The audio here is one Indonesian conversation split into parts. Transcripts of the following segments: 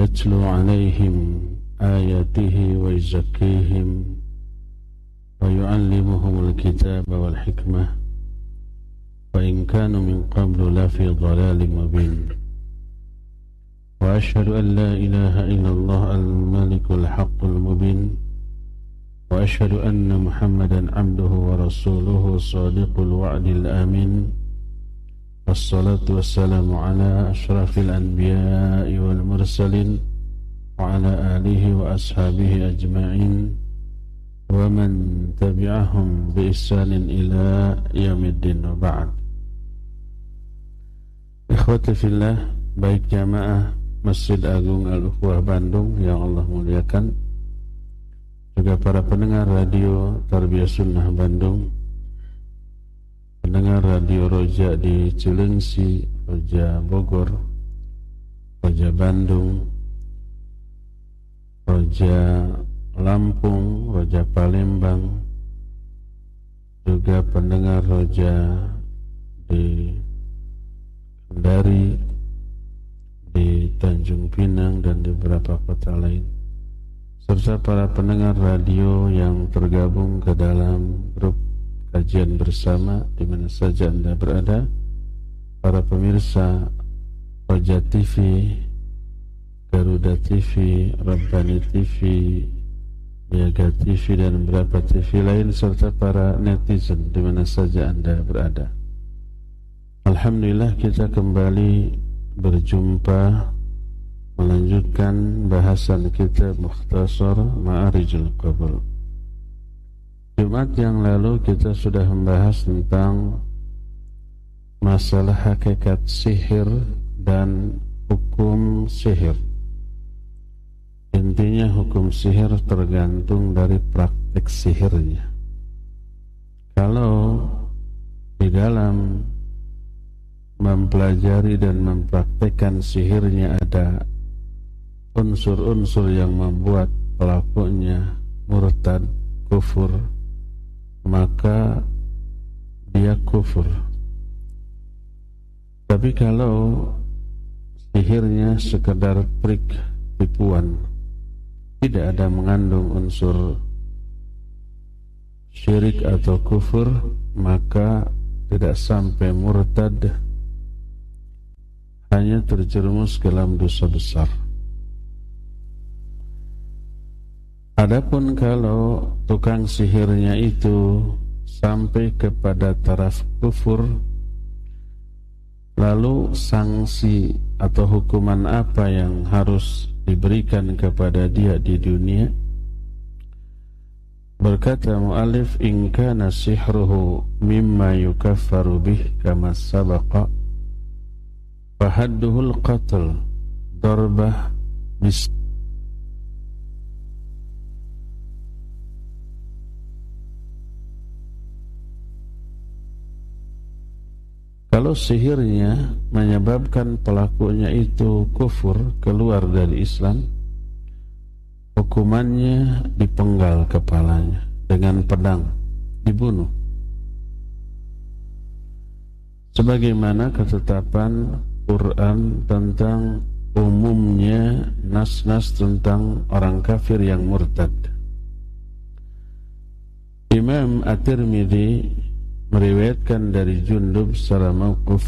يتلو عليهم آياته ويزكيهم ويعلمهم الكتاب والحكمة وإن كانوا من قبل لفي ضلال مبين. وأشهد أن لا إله إلا الله الملك الحق المبين وأشهد أن محمدا عبده ورسوله صادق الوعد الآمين. والصلاة والسلام على أشرف الأنبياء والمرسلين وعلى آله وأصحابه أجمعين ومن تبعهم بإحسان إلى يوم الدين وبعد Ikhwati fillah baik jamaah Masjid Agung Al-Ukhwah Bandung yang Allah muliakan juga para pendengar radio Tarbiyah Sunnah Bandung pendengar radio Roja di Cilengsi, Roja Bogor, Roja Bandung, Roja Lampung, Roja Palembang, juga pendengar Roja di Kendari, di Tanjung Pinang dan di beberapa kota lain. Serta para pendengar radio yang tergabung ke dalam grup kajian bersama di mana saja Anda berada para pemirsa Roja TV Garuda TV Rabbani TV Niaga TV dan beberapa TV lain serta para netizen di mana saja Anda berada Alhamdulillah kita kembali berjumpa melanjutkan bahasan kita Mukhtasar Ma'arijul Qabr. Jumat yang lalu kita sudah membahas tentang masalah hakikat sihir dan hukum sihir. Intinya hukum sihir tergantung dari praktek sihirnya. Kalau di dalam mempelajari dan mempraktekkan sihirnya ada unsur-unsur yang membuat pelakunya murtad, kufur, maka dia kufur. Tapi kalau sihirnya sekedar trik tipuan, tidak ada mengandung unsur syirik atau kufur, maka tidak sampai murtad hanya terjerumus ke dalam dosa besar. Adapun kalau tukang sihirnya itu sampai kepada taraf kufur, lalu sanksi atau hukuman apa yang harus diberikan kepada dia di dunia? Berkata mu'alif in kana sihruhu mimma yukaffaru bih kama sabaqa Fahadduhul qatl Darbah bis Kalau sihirnya menyebabkan pelakunya itu kufur keluar dari Islam Hukumannya dipenggal kepalanya dengan pedang Dibunuh Sebagaimana ketetapan Quran tentang umumnya nas-nas tentang orang kafir yang murtad. Imam At-Tirmidzi meriwayatkan dari Jundub secara mauquf.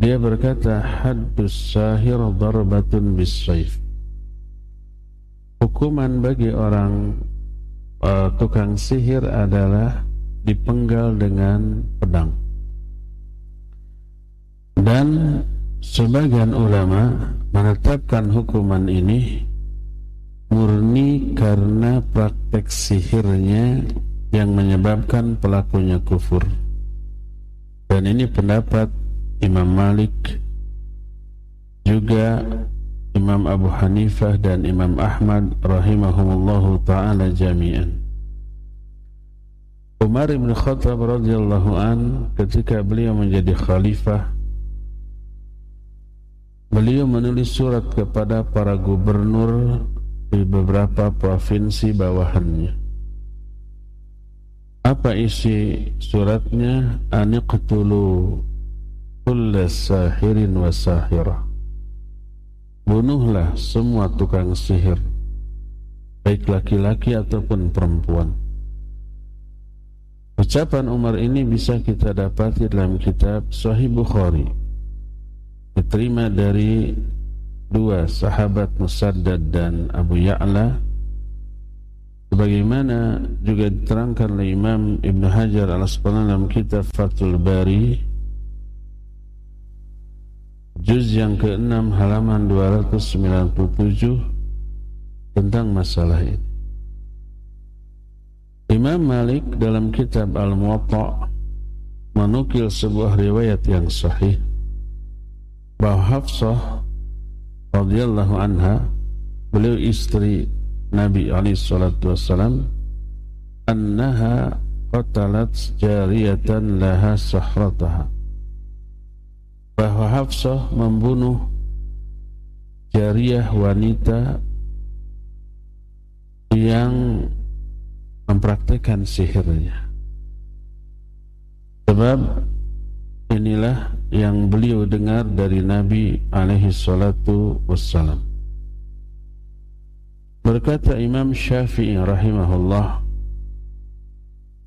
Dia berkata haddus sahir darbatun bisayf hukuman bagi orang uh, tukang sihir adalah dipenggal dengan pedang. Dan sebagian ulama menetapkan hukuman ini murni karena praktek sihirnya yang menyebabkan pelakunya kufur. Dan ini pendapat Imam Malik juga Imam Abu Hanifah dan Imam Ahmad rahimahumullahu taala jami'an. Umar bin Khattab radhiyallahu an ketika beliau menjadi khalifah Beliau menulis surat kepada para gubernur di beberapa provinsi bawahannya. Apa isi suratnya? Aniqtulu kulla sahirin wa sahirah. bunuhlah semua tukang sihir baik laki-laki ataupun perempuan ucapan Umar ini bisa kita dapati dalam kitab Sahih Bukhari diterima dari dua sahabat Musaddad dan Abu Ya'la sebagaimana juga diterangkan oleh Imam Ibn Hajar al-Asqalani dalam kitab Fathul Bari juz yang ke-6 halaman 297 tentang masalah ini. Imam Malik dalam kitab Al-Muwatta menukil sebuah riwayat yang sahih bahwa Hafsah radhiyallahu anha beliau istri Nabi alaihi salatu wassalam annaha qatalat jariyatan laha sahrataha. Bahwa Hafsah membunuh jariyah wanita yang mempraktekkan sihirnya. Sebab inilah yang beliau dengar dari Nabi alaihi salatu wassalam Berkata Imam Syafi'i rahimahullah,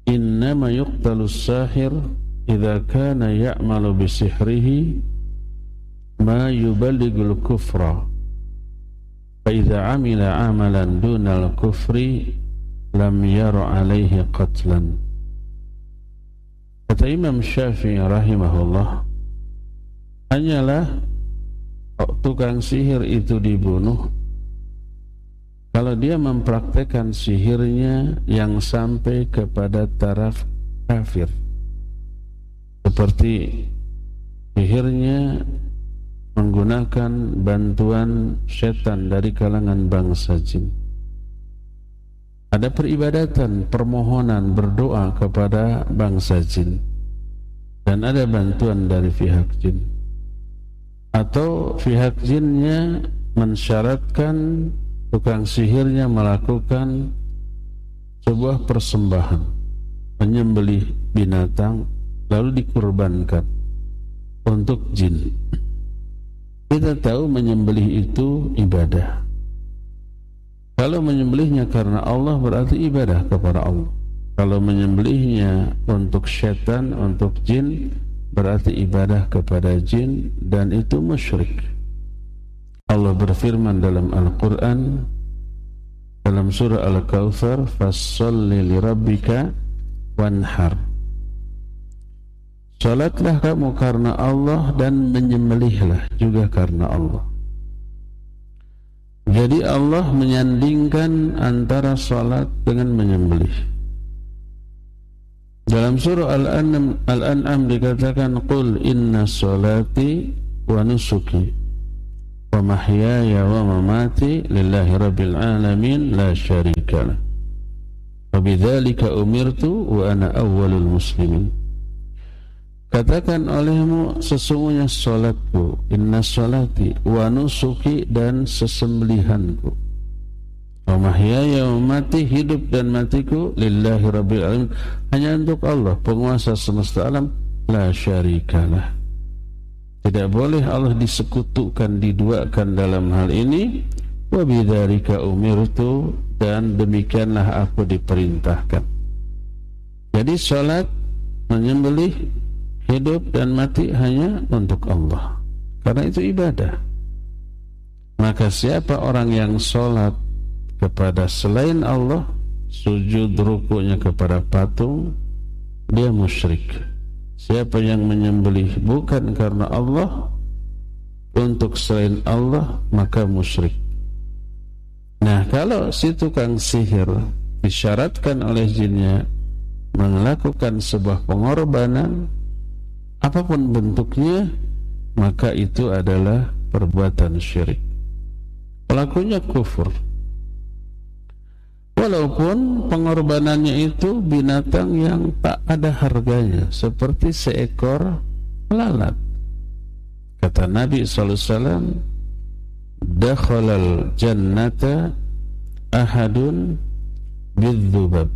"Innama yuqtalu sahir idza kana ya'malu bi sihrihi ma yuballighul kufra." Fa idza amila amalan dunal kufri lam yara alaihi qatlan. Kata Imam Syafi'i rahimahullah, hanyalah tukang sihir itu dibunuh kalau dia mempraktekkan sihirnya yang sampai kepada taraf kafir. Seperti sihirnya menggunakan bantuan setan dari kalangan bangsa jin. Ada peribadatan permohonan berdoa kepada bangsa jin. Dan ada bantuan dari pihak jin. Atau pihak jinnya mensyaratkan tukang sihirnya melakukan sebuah persembahan. Menyembelih binatang lalu dikurbankan untuk jin. Kita tahu menyembelih itu ibadah. Kalau menyembelihnya karena Allah berarti ibadah kepada Allah. Kalau menyembelihnya untuk syaitan untuk jin berarti ibadah kepada jin dan itu musyrik Allah berfirman dalam Al-Quran dalam surah Al-Kawthar fassalli li rabbika wanhar. Salatlah kamu karena Allah dan menyembelihlah juga karena Allah. Jadi Allah menyandingkan antara salat dengan menyembelih. Dalam surah Al-An'am Al dikatakan Qul inna salati wa nusuki wa mahyaya wa mamati lillahi rabbil alamin la syarika lah. Wa bidzalika umirtu wa ana awwalul muslimin. Katakan olehmu sesungguhnya salatku inna salati wa nusuki dan sesembelihanku. Wa mahyaya wa mati hidup dan matiku lillahi rabbil alamin. Hanya untuk Allah penguasa semesta alam la syarikalah tidak boleh Allah disekutukan, diduakan dalam hal ini. Wa bidzalika umirtu dan demikianlah aku diperintahkan. Jadi salat menyembelih hidup dan mati hanya untuk Allah. Karena itu ibadah. Maka siapa orang yang salat kepada selain Allah, sujud rukuknya kepada patung, dia musyrik. Siapa yang menyembelih bukan karena Allah untuk selain Allah maka musyrik. Nah, kalau si tukang sihir disyaratkan oleh jinnya melakukan sebuah pengorbanan apa pun bentuknya maka itu adalah perbuatan syirik. Pelakunya kufur. Walaupun pengorbanannya itu binatang yang tak ada harganya seperti seekor lalat. Kata Nabi wasallam, "Dakhalal jannata ahadun bidzubab."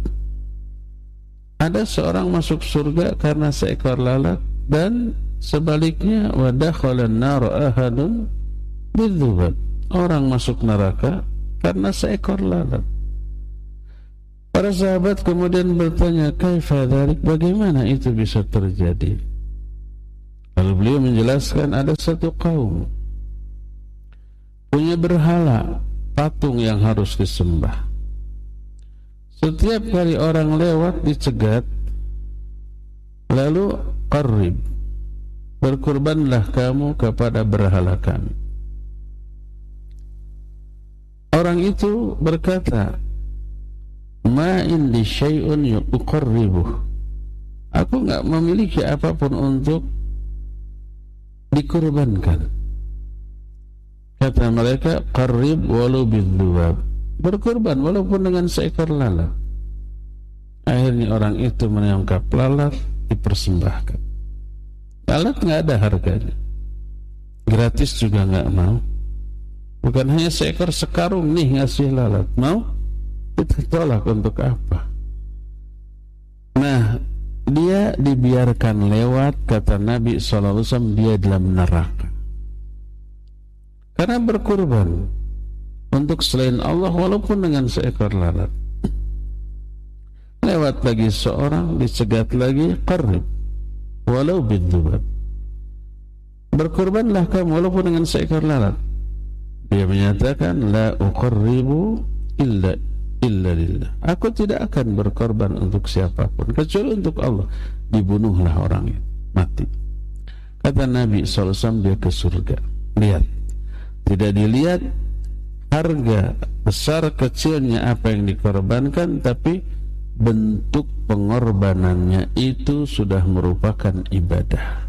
Ada seorang masuk surga karena seekor lalat dan sebaliknya wa dakhalan nar ahadun bidzubab. orang masuk neraka karena seekor lalat. Para sahabat kemudian bertanya, "Kaifa dzalik? Bagaimana itu bisa terjadi?" Lalu beliau menjelaskan ada satu kaum punya berhala, patung yang harus disembah. Setiap kali orang lewat dicegat, lalu qarrib, berkurbanlah kamu kepada berhala kami. Orang itu berkata, Ma indi syai'un yuqarribuh. Aku enggak memiliki apa pun untuk dikurbankan. Kata mereka, qarrib walau bidhuwab. Berkorban walaupun dengan seekor lalat. Akhirnya orang itu menangkap lalat, dipersembahkan. Lalat nggak ada harganya. Gratis juga nggak mau. Bukan hanya seekor sekarung nih ngasih lalat. Mau? Kita tolak untuk apa? Nah, dia dibiarkan lewat kata Nabi SAW dia dalam neraka. Karena berkurban untuk selain Allah walaupun dengan seekor lalat. Lewat lagi seorang dicegat lagi qarib walau bidzubat. Berkurbanlah kamu walaupun dengan seekor lalat. Dia menyatakan la uqarribu illa illa. Aku tidak akan berkorban untuk siapa pun kecuali untuk Allah. Dibunuhlah orangnya, mati. Kata Nabi SAW dia ke surga. Lihat, tidak dilihat harga besar kecilnya apa yang dikorbankan, tapi bentuk pengorbanannya itu sudah merupakan ibadah.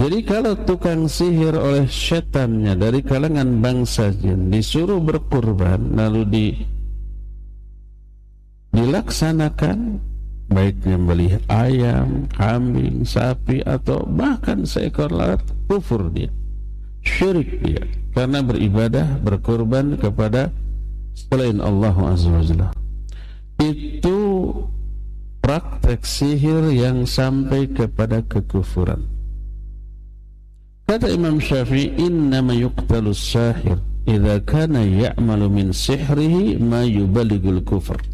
Jadi kalau tukang sihir oleh setannya dari kalangan bangsa jin disuruh berkurban lalu di dilaksanakan baik beli ayam, kambing, sapi atau bahkan seekor lalat kufur dia. Syirik dia. Karena beribadah berkorban kepada selain Allah Azza itu praktek sihir yang sampai kepada kekufuran. Kata Imam Syafi'i innama yuqtalu sahir idza kana ya'malu min sihrihi ma yubaligul kufr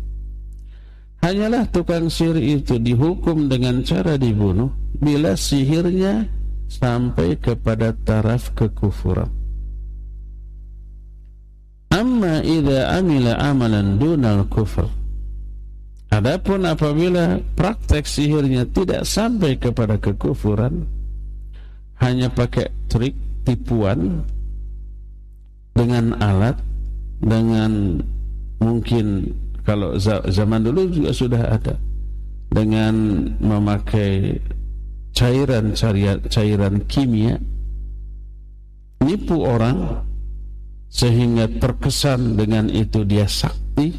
Hanyalah tukang sihir itu dihukum dengan cara dibunuh bila sihirnya sampai kepada taraf kekufuran. Amma idza amila amalan dunal kufur. Adapun apabila praktek sihirnya tidak sampai kepada kekufuran, hanya pakai trik tipuan dengan alat, dengan mungkin kalau zaman dulu juga sudah ada. Dengan memakai cairan cairan kimia nipu orang sehingga terkesan dengan itu dia sakti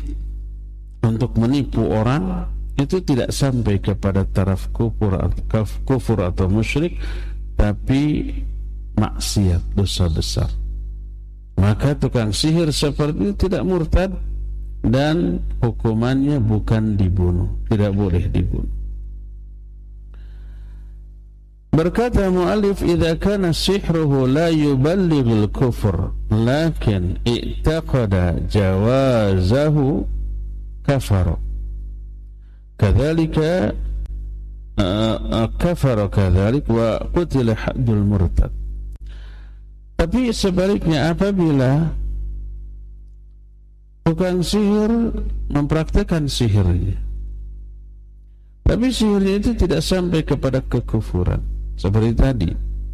untuk menipu orang itu tidak sampai kepada taraf kufur kufur atau musyrik tapi maksiat dosa besar. Maka tukang sihir seperti itu tidak murtad dan hukumannya bukan dibunuh, tidak boleh dibunuh. Berkata muallif idza kana sihruhu la yuballighul kufr lakin i'taqada jawazahu kafara kadzalika kafara kadzalik wa qutila haddul murtad tapi sebaliknya apabila Tukang sihir mempraktekkan sihirnya. Tapi sihirnya itu tidak sampai kepada kekufuran. Seperti tadi,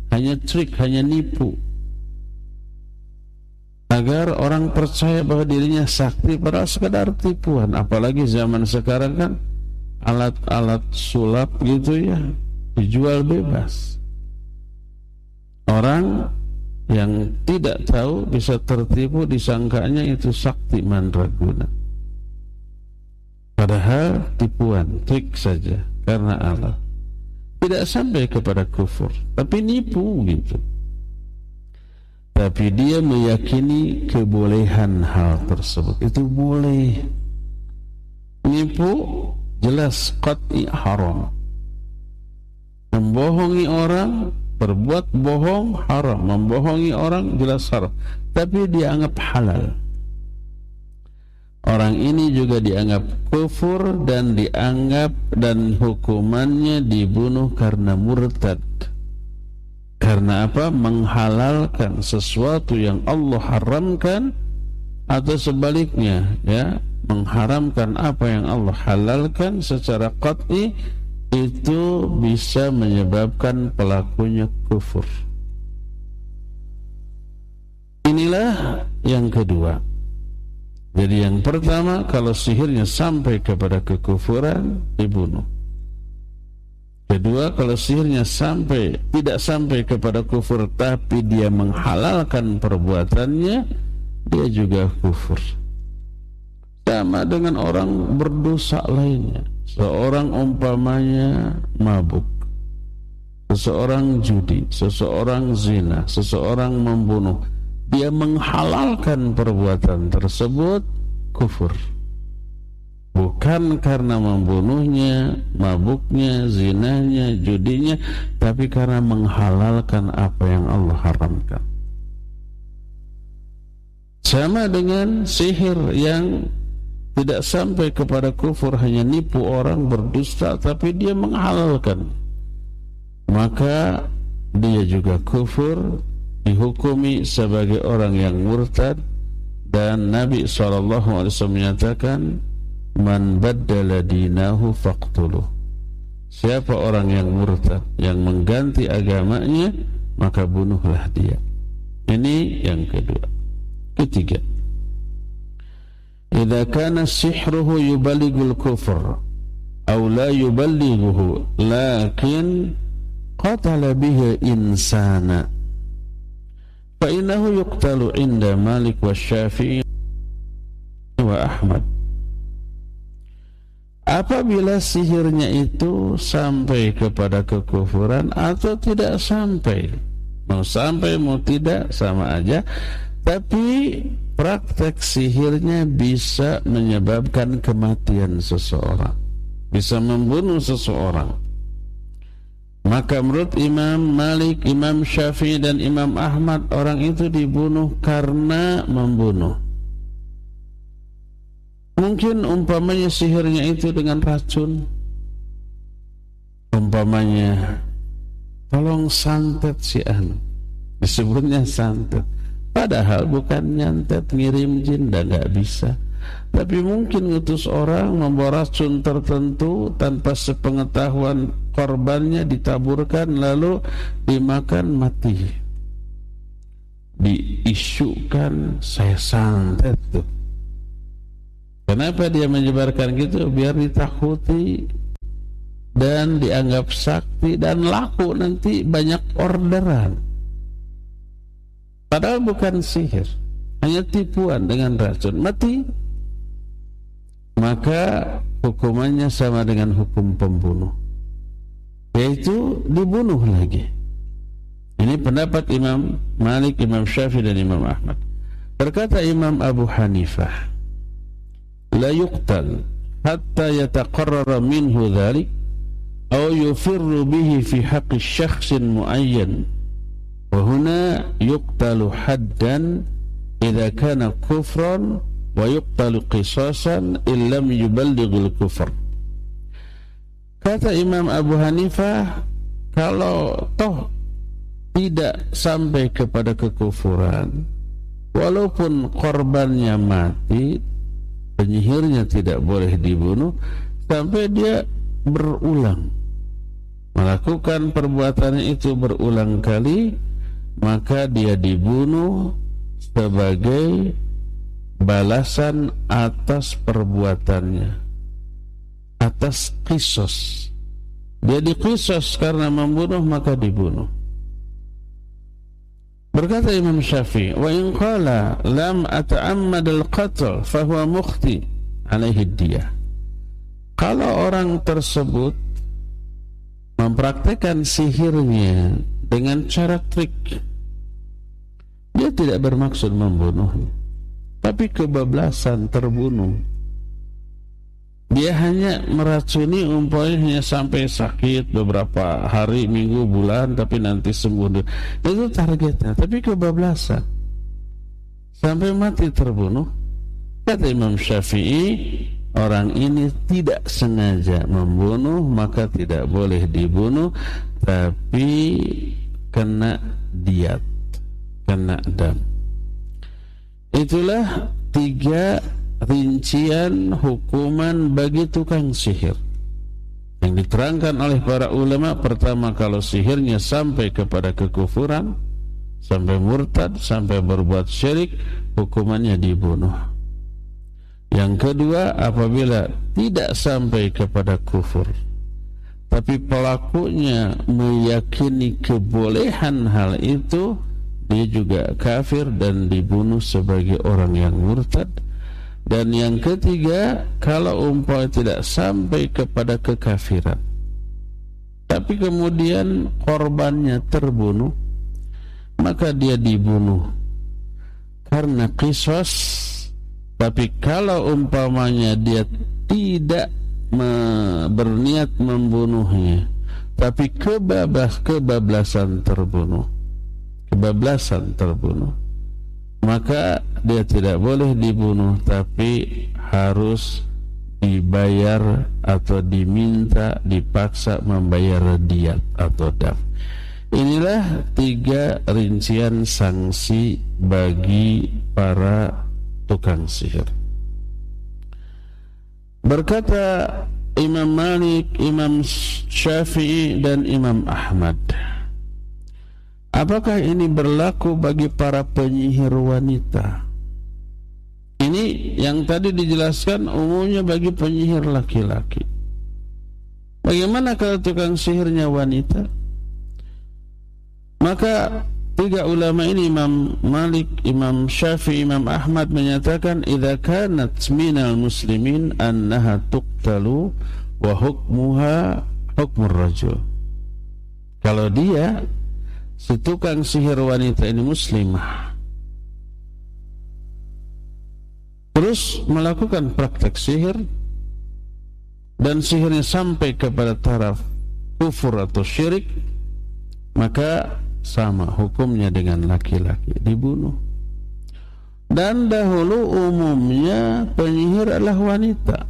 hanya trik, hanya nipu. Agar orang percaya bahwa dirinya sakti pada sekadar tipuan. Apalagi zaman sekarang kan alat-alat sulap gitu ya dijual bebas. Orang yang tidak tahu bisa tertipu disangkanya itu sakti mandraguna. Padahal tipuan trik saja karena Allah. Tidak sampai kepada kufur tapi nipu gitu. Tapi dia meyakini kebolehan hal tersebut. Itu boleh. Nipu jelas qat'i haram. Membohongi orang berbuat bohong haram membohongi orang jelas haram. Tapi dianggap halal. Orang ini juga dianggap kufur dan dianggap dan hukumannya dibunuh karena murtad. Karena apa? Menghalalkan sesuatu yang Allah haramkan atau sebaliknya ya. Mengharamkan apa yang Allah halalkan secara qat'i itu bisa menyebabkan pelakunya kufur. Inilah yang kedua. Jadi yang pertama kalau sihirnya sampai kepada kekufuran dibunuh. Kedua kalau sihirnya sampai tidak sampai kepada kufur tapi dia menghalalkan perbuatannya dia juga kufur. Sama dengan orang berdosa lainnya. Seorang umpamanya mabuk. Seseorang judi, seseorang zina, seseorang membunuh. Dia menghalalkan perbuatan tersebut kufur. Bukan karena membunuhnya, mabuknya, zinanya, judinya, tapi karena menghalalkan apa yang Allah haramkan. Sama dengan sihir yang tidak sampai kepada kufur hanya nipu orang berdusta tapi dia menghalalkan. Maka dia juga kufur dihukumi sebagai orang yang murtad dan Nabi SAW menyatakan man baddala dinahu faqtuluh. Siapa orang yang murtad yang mengganti agamanya maka bunuhlah dia. Ini yang kedua. Ketiga, "Idza kana sihruhu yubalighul kufr aw la yuballighuhu lakin qatala bihi insana fa innahu yuqtalu inda Malik wa Syafi'i wa Ahmad." Apabila sihirnya itu sampai kepada kekufuran atau tidak sampai, mau sampai mau tidak sama aja, tapi praktek sihirnya bisa menyebabkan kematian seseorang. Bisa membunuh seseorang. Maka menurut Imam Malik, Imam Syafi'i dan Imam Ahmad orang itu dibunuh karena membunuh. Mungkin umpamanya sihirnya itu dengan racun. Umpamanya tolong santet si anu. Disebutnya santet Padahal bukan nyantet ngirim jin dan gak bisa. Tapi mungkin ngutus orang membawa racun tertentu tanpa sepengetahuan korbannya ditaburkan lalu dimakan mati. Diisukan saya santet tuh. Kenapa dia menyebarkan gitu? Biar ditakuti dan dianggap sakti dan laku nanti banyak orderan. Padahal bukan sihir, hanya tipuan dengan racun. Mati. Maka hukumannya sama dengan hukum pembunuh. Yaitu dibunuh lagi. Ini pendapat Imam Malik, Imam Syafi'i dan Imam Ahmad. Berkata Imam Abu Hanifah, la yuqtal hatta yataqarrara minhu dhalik atau yufirru bihi fi haqqi syakhsin وهنا يقتل حدا إذا كان kana ويقتل قصاصا إن qisasan يبلغ الكفر. Kata Imam Abu Hanifah kalau toh tidak sampai kepada kekufuran walaupun korbannya mati penyihirnya tidak boleh dibunuh sampai dia berulang. Melakukan perbuatannya itu berulang kali maka dia dibunuh sebagai balasan atas perbuatannya. Atas kisos. Dia dikisos karena membunuh maka dibunuh. Berkata Imam Syafi'i wa in qala lam ata'ammad al-qatl fahuwa mukhti alaihi dia kalau orang tersebut mempraktekkan sihirnya dengan cara trik. Dia tidak bermaksud membunuhnya, tapi kebablasan terbunuh. dia hanya meracuni umpamanya sampai sakit beberapa hari, minggu, bulan tapi nanti sembuh. Itu targetnya, tapi kebablasan. Sampai mati terbunuh. Kata Imam Syafi'i, orang ini tidak sengaja membunuh maka tidak boleh dibunuh tapi kena diat, kena dam. Itulah tiga rincian hukuman bagi tukang sihir yang diterangkan oleh para ulama. Pertama kalau sihirnya sampai kepada kekufuran sampai murtad sampai berbuat syirik hukumannya dibunuh. Yang kedua apabila tidak sampai kepada kufur tapi pelakunya meyakini kebolehan hal itu dia juga kafir dan dibunuh sebagai orang yang murtad dan yang ketiga, kalau umpamanya tidak sampai kepada kekafiran, tapi kemudian korbannya terbunuh, maka dia dibunuh karena kisos. Tapi kalau umpamanya dia tidak me berniat membunuhnya, tapi kebablas kebablasan terbunuh, kebablasan terbunuh, maka dia tidak boleh dibunuh tapi harus dibayar atau diminta dipaksa membayar diat atau dam. Inilah tiga rincian sanksi bagi para tukang sihir. Berkata Imam Malik, Imam Syafi'i dan Imam Ahmad. Apakah ini berlaku bagi para penyihir wanita? Ini yang tadi dijelaskan umumnya bagi penyihir laki-laki. Bagaimana kalau tukang sihirnya wanita? Maka tiga ulama ini Imam Malik, Imam Syafi'i, Imam Ahmad menyatakan idza kanat minal muslimin annaha tuqtalu wa hukmuha hukmur rajul. Kalau dia si tukang sihir wanita ini muslimah terus melakukan praktek sihir dan sihirnya sampai kepada taraf kufur atau syirik maka sama hukumnya dengan laki-laki dibunuh. Dan dahulu umumnya penyihir adalah wanita.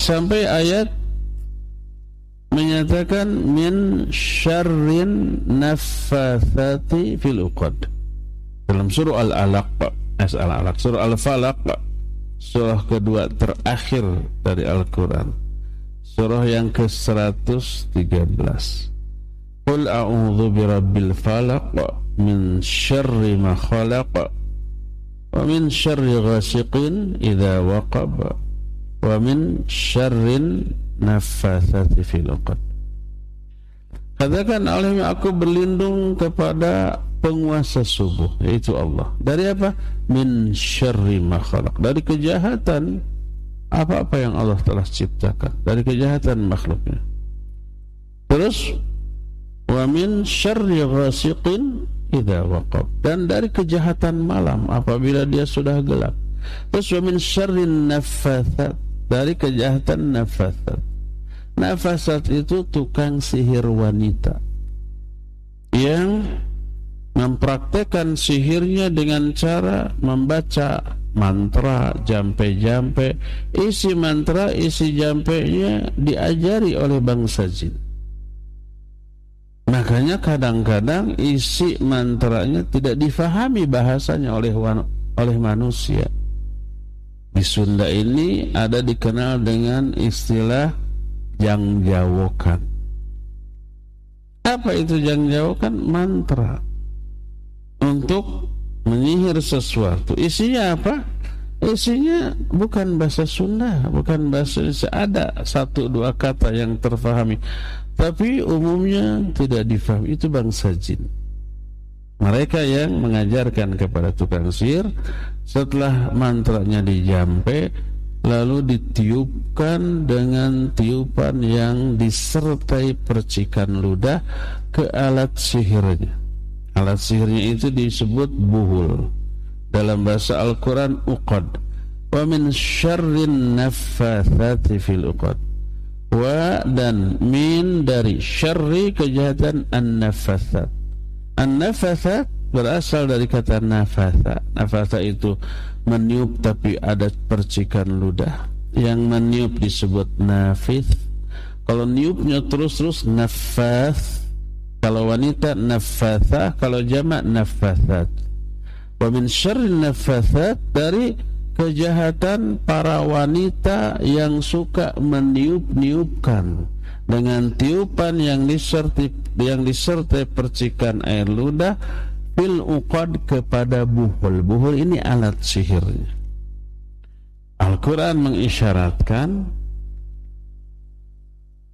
Sampai ayat menyatakan min syarrin naffathati fil uqad. Dalam surah Al-Alaq as Al-Alaq surah Al-Falaq surah kedua terakhir dari Al-Quran. Surah yang ke-113 Qul a'udhu birabbil falaq min syarri ma khalaq wa min syarri ghasiqin idha waqab wa min syarrin naffathati fil uqad. Katakan oleh aku berlindung kepada penguasa subuh yaitu Allah. Dari apa? Min syarri ma khalaq. Dari kejahatan apa-apa yang Allah telah ciptakan, dari kejahatan makhluknya. Terus wa min syarri ghasiqin idza. Dan dari kejahatan malam apabila dia sudah gelap. Terus wa min naffathat dari kejahatan nafasat. Nafasat itu tukang sihir wanita yang mempraktekkan sihirnya dengan cara membaca mantra jampe-jampe isi mantra isi jampe-nya diajari oleh bangsa jin makanya kadang-kadang isi mantranya tidak difahami bahasanya oleh oleh manusia di Sunda ini ada dikenal dengan istilah jang jawokan. Apa itu jang jawokan? Mantra untuk menyihir sesuatu. Isinya apa? Isinya bukan bahasa Sunda, bukan bahasa Indonesia. Ada satu dua kata yang terfahami, tapi umumnya tidak difahami. Itu bangsa jin. Mereka yang mengajarkan kepada tukang sihir setelah mantranya dijampe lalu ditiupkan dengan tiupan yang disertai percikan ludah ke alat sihirnya. Alat sihirnya itu disebut buhul. Dalam bahasa Al-Quran uqad. wa min syarrin fil uqad wa dan min dari syarri kejahatan an-naffathat an-naffathat berasal dari kata nafatha nafatha itu meniup tapi ada percikan ludah. Yang meniup disebut nafith kalau niupnya terus-terus nafath kalau wanita nafatha kalau jamak nafathat wa min syarri nafathat dari kejahatan para wanita yang suka meniup-niupkan dengan tiupan yang disertai yang disertai percikan air ludah fil uqad kepada buhul. Buhul ini alat sihirnya. Al-Quran mengisyaratkan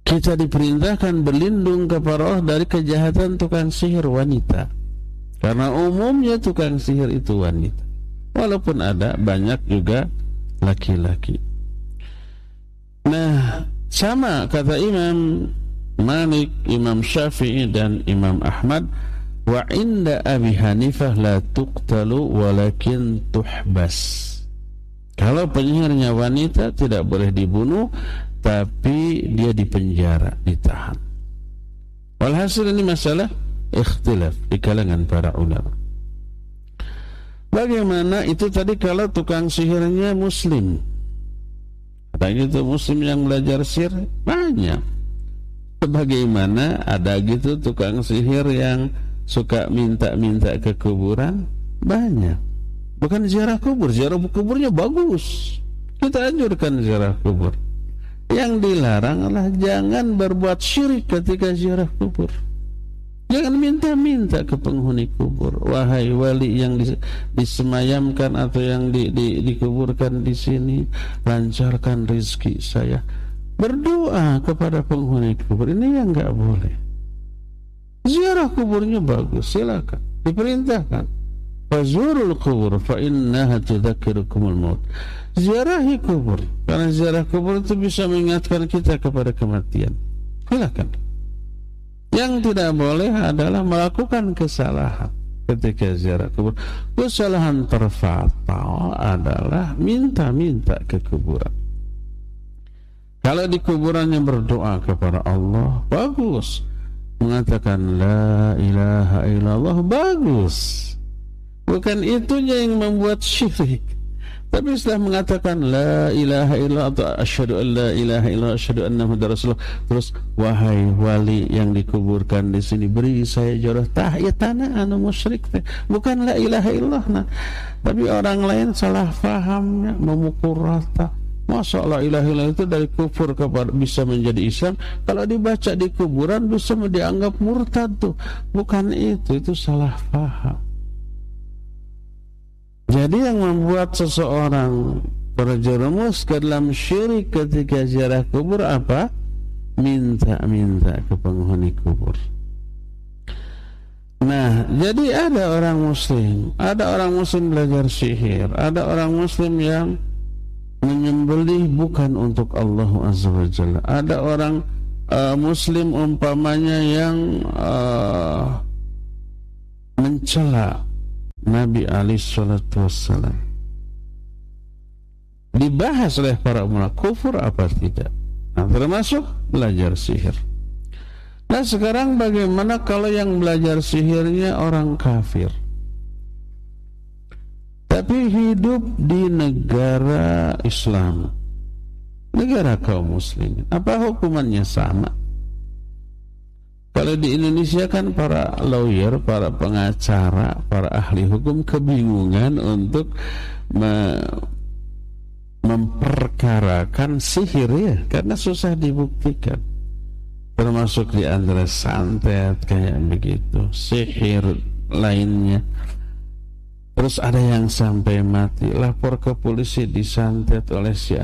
kita diperintahkan berlindung kepada Allah dari kejahatan tukang sihir wanita. Karena umumnya tukang sihir itu wanita. Walaupun ada banyak juga laki-laki. Nah, sama kata Imam Malik, Imam Syafi'i dan Imam Ahmad wa inda Abi Hanifah la tuqtalu walakin tuhbas. Kalau penyihirnya wanita tidak boleh dibunuh tapi dia dipenjara, ditahan. Walhasil ini masalah ikhtilaf di kalangan para ulama. Bagaimana itu tadi kalau tukang sihirnya muslim? Ada gitu muslim yang belajar sihir? Banyak. Bagaimana ada gitu tukang sihir yang suka minta-minta ke kuburan? Banyak. Bukan ziarah kubur, ziarah kuburnya bagus. Kita anjurkan ziarah kubur. Yang dilarang adalah jangan berbuat syirik ketika ziarah kubur. Jangan minta-minta ke penghuni kubur. Wahai wali yang disemayamkan atau yang di, di, dikuburkan di sini, lancarkan rizki saya. Berdoa kepada penghuni kubur. Ini yang nggak boleh. Ziarah kuburnya bagus, silakan. Diperintahkan. Fazurul kubur fa innaha tudzakirukumul maut. Ziarahi kubur. Karena ziarah kubur itu bisa mengingatkan kita kepada kematian. Silakan. Yang tidak boleh adalah melakukan kesalahan ketika ziarah kubur. Kesalahan terfatal adalah minta-minta ke kuburan. Kalau di kuburannya berdoa kepada Allah, bagus. Mengatakan la ilaha illallah, bagus. Bukan itunya yang membuat syirik. Tapi setelah mengatakan la ilaha illallah atau asyhadu an la ilaha illallah asyhadu anna muhammadar rasulullah terus wahai wali yang dikuburkan di sini beri saya jodoh. Tah ya tanah anu musyrik bukan la ilaha illallah nah. tapi orang lain salah fahamnya memukul rata. Masa la ilaha illallah itu dari kufur kepada bisa menjadi Islam? Kalau dibaca di kuburan bisa dianggap murtad tuh. Bukan itu itu salah faham jadi yang membuat seseorang terjerumus ke dalam syirik ketika ziarah kubur apa? Minta-minta ke penghuni kubur. Nah, jadi ada orang muslim, ada orang muslim belajar sihir, ada orang muslim yang menyembelih bukan untuk Allah Azza wa Jalla. Ada orang uh, muslim umpamanya yang uh, mencela Nabi Ali Shallallahu Wasallam dibahas oleh para ulama kufur apa tidak? Nah, termasuk belajar sihir. Nah sekarang bagaimana kalau yang belajar sihirnya orang kafir? Tapi hidup di negara Islam negara kaum muslimin apa hukumannya sama kalau di Indonesia kan para lawyer, para pengacara, para ahli hukum kebingungan untuk me memperkarakan sihir ya, karena susah dibuktikan. Termasuk di antara santet kayak begitu, sihir lainnya. Terus ada yang sampai mati, lapor ke polisi disantet oleh si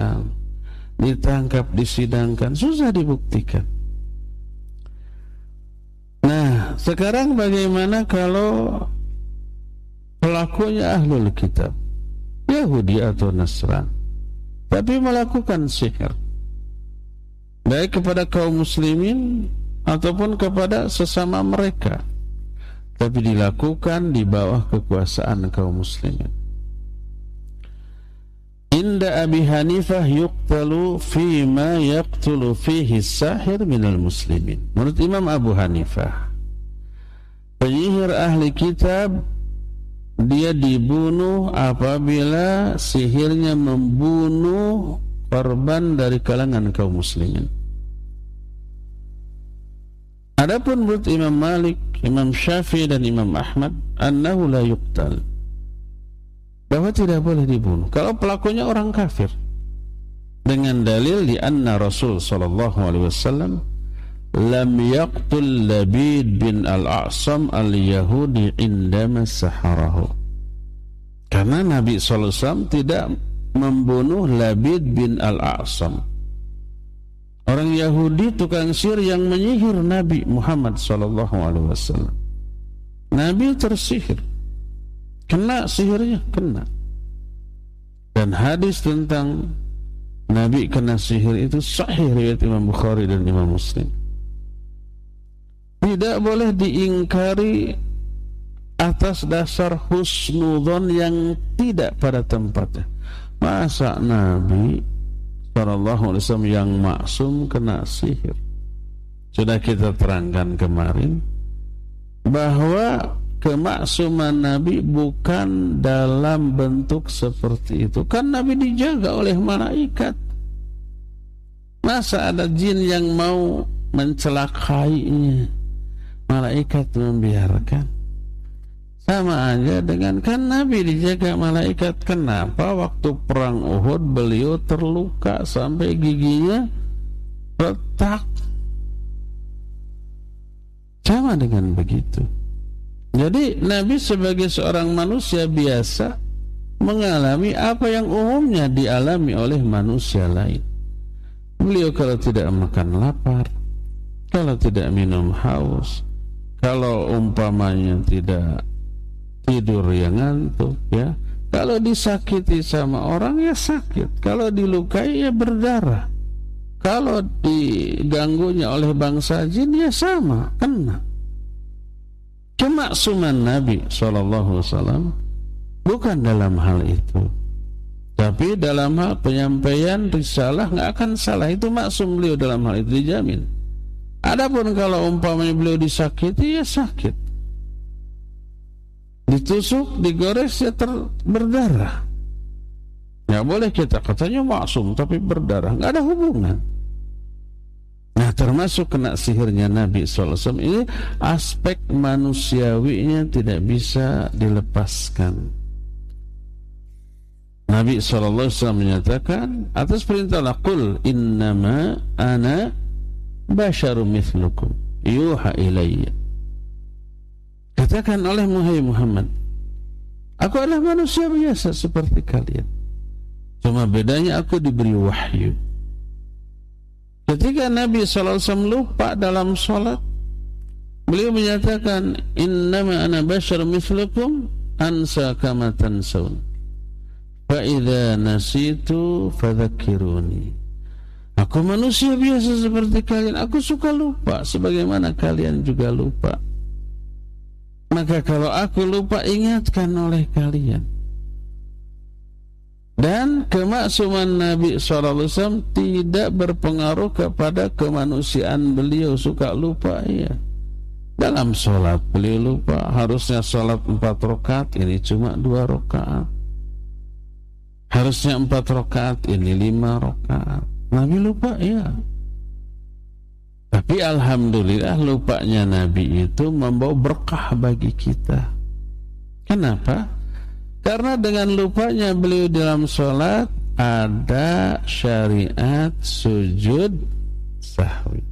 ditangkap, disidangkan, susah dibuktikan. Sekarang bagaimana kalau pelakunya ahlul kitab, Yahudi atau Nasran, tapi melakukan sihir, baik kepada kaum muslimin ataupun kepada sesama mereka, tapi dilakukan di bawah kekuasaan kaum muslimin. Inda Abi Hanifah yuqtalu fima yaqtulu fihi sahir minal muslimin. Menurut Imam Abu Hanifah, penyihir ahli kitab dia dibunuh apabila sihirnya membunuh korban dari kalangan kaum muslimin. Adapun menurut Imam Malik, Imam Syafi'i dan Imam Ahmad, annahu la yuqtal. Bahwa tidak boleh dibunuh. Kalau pelakunya orang kafir. Dengan dalil di anna Rasul sallallahu alaihi wasallam lam yaqtul Labid bin al-A'sam al-Yahudi indama saharahu karena Nabi wasallam tidak membunuh Labid bin al-A'sam orang Yahudi tukang sihir yang menyihir Nabi Muhammad wasallam Nabi tersihir Kena sihirnya, kena. Dan hadis tentang Nabi kena sihir itu sahih riwayat Imam Bukhari dan Imam Muslim. Tidak boleh diingkari atas dasar husnudon yang tidak pada tempatnya. Masa Nabi Sallallahu Alaihi Wasallam yang maksum kena sihir? Sudah kita terangkan kemarin bahwa kemaksuman Nabi bukan dalam bentuk seperti itu. Kan Nabi dijaga oleh malaikat. Masa ada jin yang mau mencelakainya? Malaikat membiarkan. Sama aja dengan kan Nabi dijaga malaikat. Kenapa waktu perang Uhud beliau terluka sampai giginya retak? Sama dengan begitu. Jadi Nabi sebagai seorang manusia biasa mengalami apa yang umumnya dialami oleh manusia lain. Beliau kalau tidak makan lapar, kalau tidak minum haus, kalau umpamanya tidak tidur yang ngantuk, ya. Kalau disakiti sama orang ya sakit, kalau dilukai ya berdarah. Kalau diganggunya oleh bangsa jin ya sama, kena kemaksuman Nabi Shallallahu Wasallam bukan dalam hal itu. Tapi dalam hal penyampaian risalah nggak akan salah. Itu maksum beliau dalam hal itu dijamin adapun kalau umpamanya beliau disakiti ya sakit. Ditusuk digores ya ter berdarah nggak boleh kita katanya maksum tapi berdarah. Nggak ada hubungan. Nah termasuk kena sihirnya Nabi SAW ini aspek manusiawinya tidak bisa dilepaskan. Nabi SAW menyatakan atas perintah Qul innama ana basyarum mithlukum yuha ilayya. Katakan oleh Muhammad Aku adalah manusia biasa seperti kalian. Cuma bedanya aku diberi wahyu. Ketika Nabi SAW lupa dalam sholat, beliau menyatakan, Innama ana bashar mislukum ansa kama tansaun. Fa'idha nasitu fadhakiruni. Aku manusia biasa seperti kalian. Aku suka lupa sebagaimana kalian juga lupa. Maka kalau aku lupa ingatkan oleh kalian. Dan kemaksuman Nabi SAW tidak berpengaruh kepada kemanusiaan beliau suka lupa ya. Dalam sholat beliau lupa harusnya sholat empat rakaat ini cuma dua rakaat. Harusnya empat rakaat ini lima rakaat. Nabi lupa ya. Tapi alhamdulillah lupanya Nabi itu membawa berkah bagi kita. Kenapa? Karena dengan lupanya beliau dalam sholat ada syariat sujud sahwi.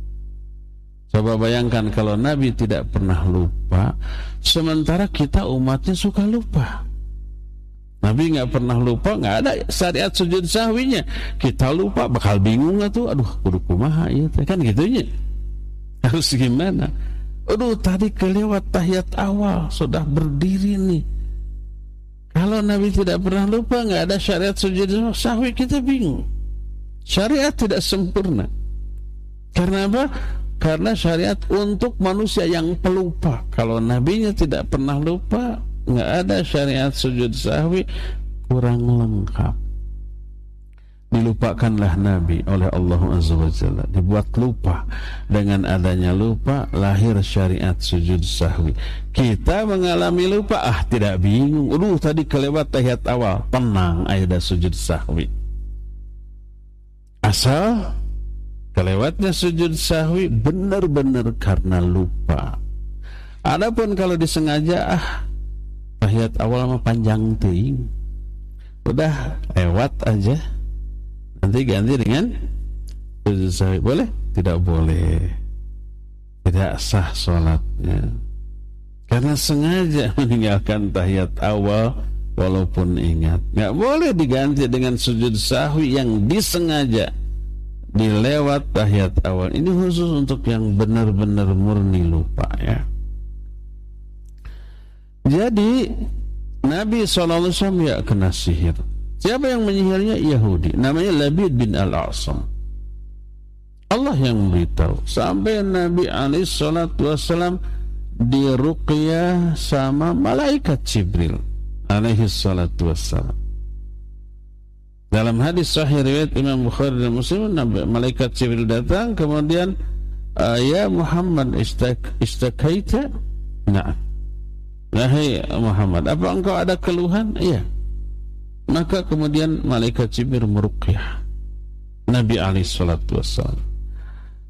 Coba bayangkan kalau Nabi tidak pernah lupa, sementara kita umatnya suka lupa. Nabi nggak pernah lupa, nggak ada syariat sujud sahwinya. Kita lupa, bakal bingung nggak tuh? Aduh, kudu kumaha ya, kan gitunya. Harus gimana? Aduh, tadi kelewat tahiyat awal, sudah berdiri nih kalau Nabi tidak pernah lupa, nggak ada syariat sujud sahwi, kita bingung. Syariat tidak sempurna. Karena apa? Karena syariat untuk manusia yang pelupa. Kalau nabinya tidak pernah lupa, nggak ada syariat sujud sahwi, kurang lengkap. dilupakanlah Nabi oleh Allah Azza wa Jalla. Dibuat lupa. Dengan adanya lupa lahir syariat sujud sahwi. Kita mengalami lupa. Ah tidak bingung. Aduh tadi kelewat tahiyat awal. Tenang ada sujud sahwi. Asal kelewatnya sujud sahwi benar-benar karena lupa. Adapun kalau disengaja ah tahiyat awal mah panjang ting udah lewat aja. Nanti ganti dengan boleh? Tidak boleh. Tidak sah sholatnya. Karena sengaja meninggalkan tahiyat awal walaupun ingat. Nggak boleh diganti dengan sujud sahwi yang disengaja dilewat tahiyat awal. Ini khusus untuk yang benar-benar murni lupa ya jadi Nabi SAW ya kena sihir Siapa yang menyihirnya? Yahudi. Namanya Labid bin Al-Asam. Allah yang beritahu. Sampai Nabi wassalam diruqyah sama malaikat Jibril alaihi salatu wassalam. Dalam hadis sahih riwayat Imam Bukhari dan Muslim, malaikat Jibril datang kemudian ah, ya Muhammad istak, istakaita? Wahai Muhammad, apa engkau ada keluhan? Iya. Maka kemudian malaikat Jibril meruqyah Nabi Ali salatu wassalam.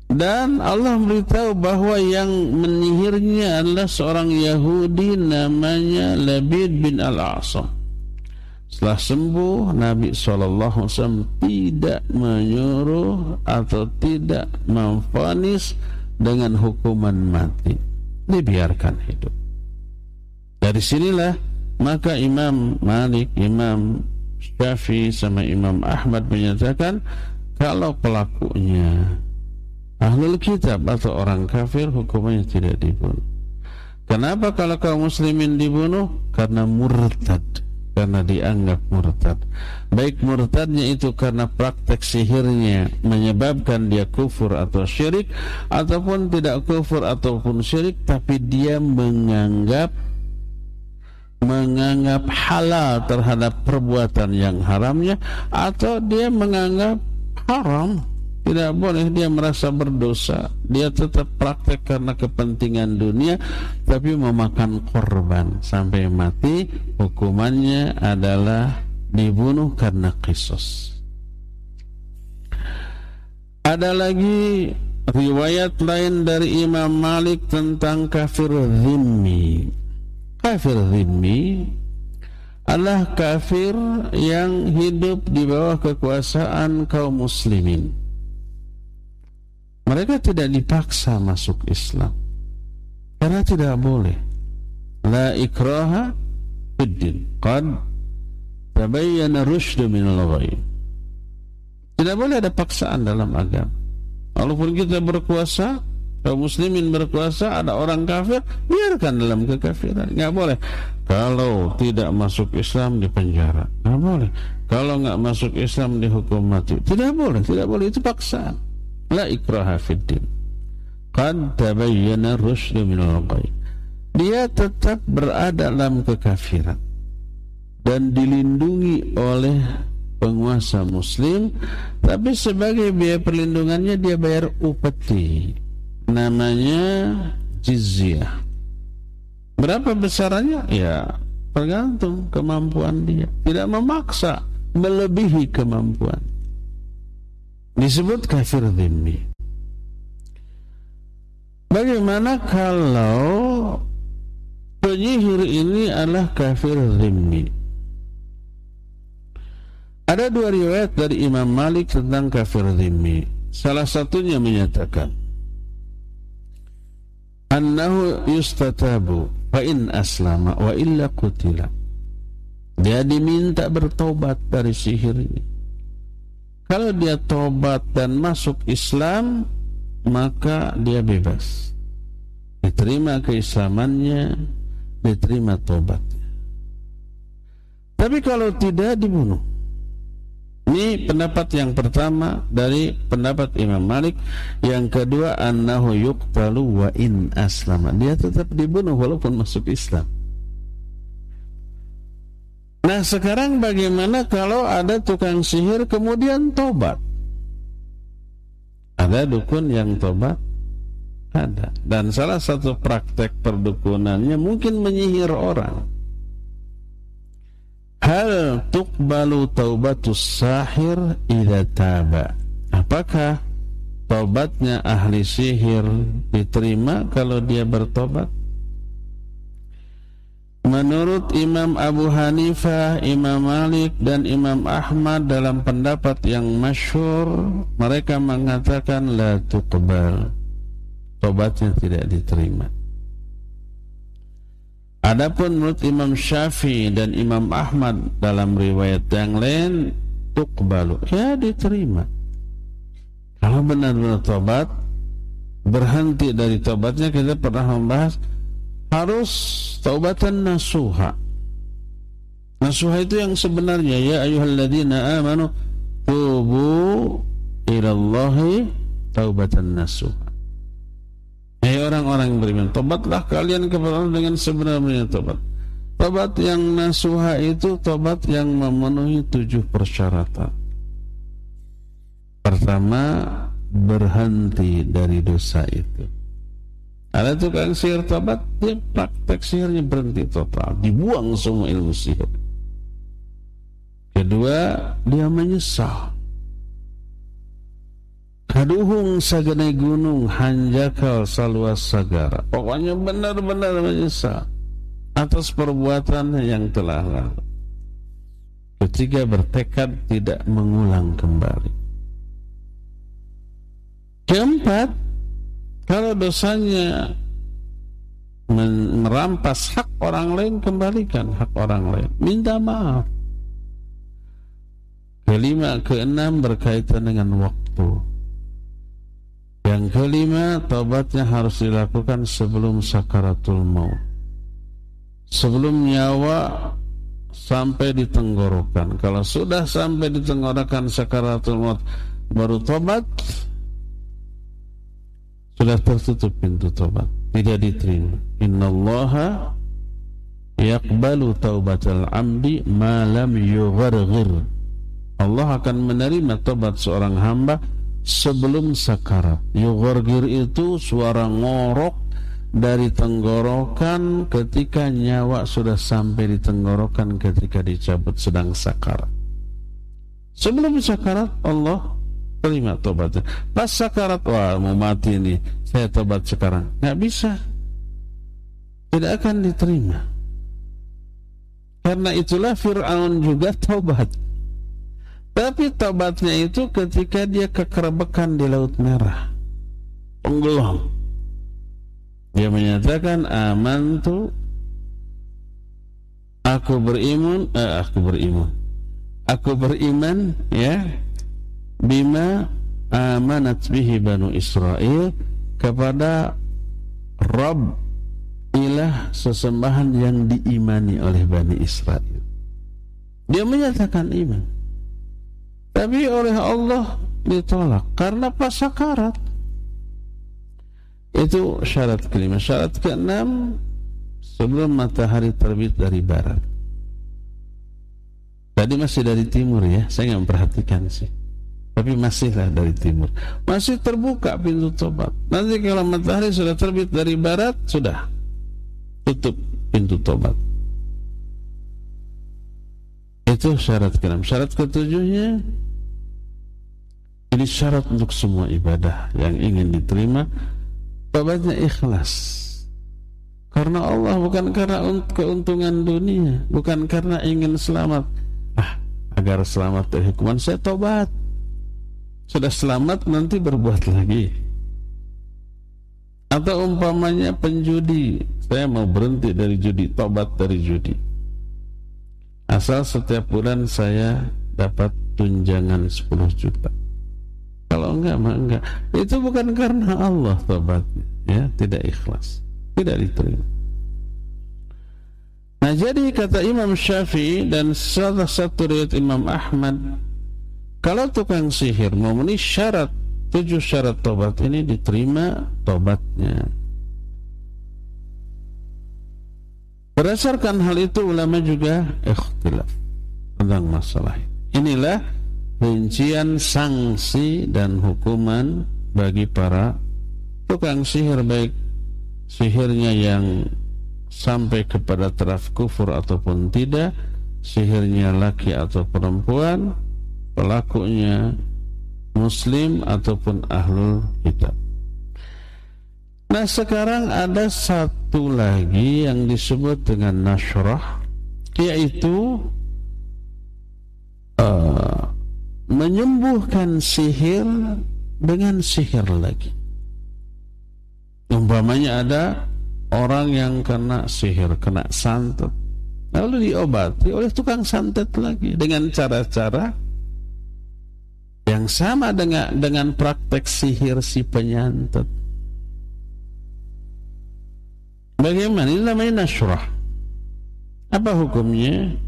Dan Allah memberitahu bahwa yang menyihirnya adalah seorang Yahudi namanya Labid bin Al-Asam. Setelah sembuh, Nabi SAW tidak menyuruh atau tidak memfonis dengan hukuman mati. Dibiarkan hidup. Dari sinilah maka Imam Malik, Imam Syafi'i sama Imam Ahmad menyatakan kalau pelakunya ahlul kitab atau orang kafir hukumannya tidak dibunuh. Kenapa kalau kaum muslimin dibunuh? Karena murtad, karena dianggap murtad. Baik murtadnya itu karena praktek sihirnya menyebabkan dia kufur atau syirik ataupun tidak kufur ataupun syirik tapi dia menganggap menganggap halal terhadap perbuatan yang haramnya atau dia menganggap haram tidak boleh dia merasa berdosa dia tetap praktek karena kepentingan dunia tapi memakan korban sampai mati hukumannya adalah dibunuh karena kisos. Ada lagi riwayat lain dari Imam Malik tentang kafir zimmi Kafir zimmi adalah kafir yang hidup di bawah kekuasaan kaum muslimin. Mereka tidak dipaksa masuk Islam. Karena tidak boleh. La ikraha fiddin. Qad tabayyana rushdu minal. Tidak boleh ada paksaan dalam agama. Walaupun kita berkuasa, kaum muslimin berkuasa ada orang kafir biarkan dalam kekafiran. Nggak boleh. Kalau tidak masuk Islam di penjara. Nggak boleh. Kalau nggak masuk Islam dihukum mati. Tidak boleh tidak boleh. Itu paksaan. La ikraha fiddin. Qad tabayyana rusydu minal ghayy dia tetap berada dalam kekafiran. Dan dilindungi oleh penguasa muslim tapi sebagai biaya perlindungannya dia bayar upeti namanya jizyah. Berapa besarannya? Ya, tergantung kemampuan dia. Tidak memaksa, melebihi kemampuan. Disebut kafir dhimmi. Bagaimana kalau penyihir ini adalah kafir dhimmi? Ada dua riwayat dari Imam Malik tentang kafir dhimmi. Salah satunya menyatakan, annahu yustatabu fa in aslama wa illa kutila dia diminta bertobat dari sihirnya kalau dia tobat dan masuk Islam maka dia bebas. Diterima keislamannya diterima tobatnya. Tapi kalau tidak dibunuh ini pendapat yang pertama dari pendapat Imam Malik. Yang kedua annahu yuqtalu wa in aslama. Dia tetap dibunuh walaupun masuk Islam. Nah sekarang bagaimana kalau ada tukang sihir kemudian tobat? Ada dukun yang tobat? Ada. Dan salah satu praktek perdukunannya mungkin menyihir orang. Hal tuqbalu taubatus sahir idza taba. Apakah taubatnya ahli sihir diterima kalau dia bertobat? Menurut Imam Abu Hanifah, Imam Malik dan Imam Ahmad dalam pendapat yang masyhur, mereka mengatakan la tuqbal. Tobatnya tidak diterima. Adapun menurut Imam Syafi'i dan Imam Ahmad dalam riwayat yang lain tuqbalu, ya diterima. Kalau benar-benar tobat, berhenti dari tobatnya kita pernah membahas harus taubatan nasuha. Nasuha itu yang sebenarnya ya ayyuhalladzina amanu tubu ilallahi taubatan nasuha. Orang-orang yang beriman, tobatlah kalian kepada Allah dengan sebenarnya tobat. Tobat yang nasuha itu tobat yang memenuhi tujuh persyaratan. Pertama, berhenti dari dosa itu. Ada tukang sihir tobat, dia praktek sihirnya berhenti total, dibuang semua ilmu sihir. Kedua, dia menyesal. Kaduhung sagenai gunung hanjakal saluas sagara. Pokoknya benar-benar menyesal atas perbuatan yang telah lalu. Ketiga bertekad tidak mengulang kembali. Keempat, kalau dosanya merampas hak orang lain, kembalikan hak orang lain. Minta maaf. Kelima, keenam berkaitan dengan waktu. Yang kelima, tobatnya harus dilakukan sebelum sakaratul maut. Sebelum nyawa sampai di tenggorokan. Kalau sudah sampai di tenggorokan sakaratul maut, baru tobat, sudah tertutup pintu tobat tidak diterima innallaha yaqbalu taubatal amdi ma lam Allah akan menerima tobat seorang hamba sebelum sakarat yugharghir itu suara ngorok dari tenggorokan ketika nyawa sudah sampai di tenggorokan ketika dicabut sedang sakarat sebelum sakarat Allah terima tobatnya. Pas sakarat, wah mau mati ini, saya tobat sekarang. Nggak bisa. Tidak akan diterima. Karena itulah Fir'aun juga tobat. Tapi tobatnya itu ketika dia kekerbekan di Laut Merah. Penggelam. Dia menyatakan aman tuh aku beriman, eh, aku beriman. Aku beriman ya bima amanat bihi banu Israel kepada Rabb ilah sesembahan yang diimani oleh Bani Israel. Dia menyatakan iman. Tapi oleh Allah ditolak karena pas sakarat. Itu syarat kelima. Syarat keenam sebelum matahari terbit dari barat. Tadi masih dari timur ya, saya nggak memperhatikan sih tapi masihlah dari timur masih terbuka pintu tobat nanti kalau matahari sudah terbit dari barat sudah tutup pintu tobat itu syarat keenam syarat ketujuhnya ini syarat untuk semua ibadah yang ingin diterima tobatnya ikhlas. Karena Allah bukan karena keuntungan dunia bukan karena ingin selamat. Ah agar selamat dari hukuman saya tobat. Sudah selamat nanti berbuat lagi. Atau umpamanya penjudi saya mau berhenti dari judi tobat dari judi. Asal setiap bulan saya dapat tunjangan 10 juta kalau enggak mah enggak itu bukan karena Allah tobatnya ya tidak ikhlas tidak diterima nah jadi kata Imam Syafi'i dan salah satu riwayat Imam Ahmad kalau tukang sihir memenuhi syarat tujuh syarat tobat ini diterima tobatnya. Berdasarkan hal itu ulama juga ikhtilaf tentang masalah ini. Inilah rincian sanksi dan hukuman bagi para tukang sihir baik sihirnya yang sampai kepada taraf kufur ataupun tidak sihirnya laki atau perempuan pelakunya muslim ataupun ahlul kitab. Nah sekarang ada satu lagi yang disebut dengan nasyrah yaitu uh, menyembuhkan sihir dengan sihir lagi. Umpamanya ada orang yang kena sihir, kena santet, lalu diobati oleh tukang santet lagi dengan cara-cara yang sama dengan dengan praktek sihir si penyantet. Bagaimana? Ini namanya nasrah. Apa hukumnya?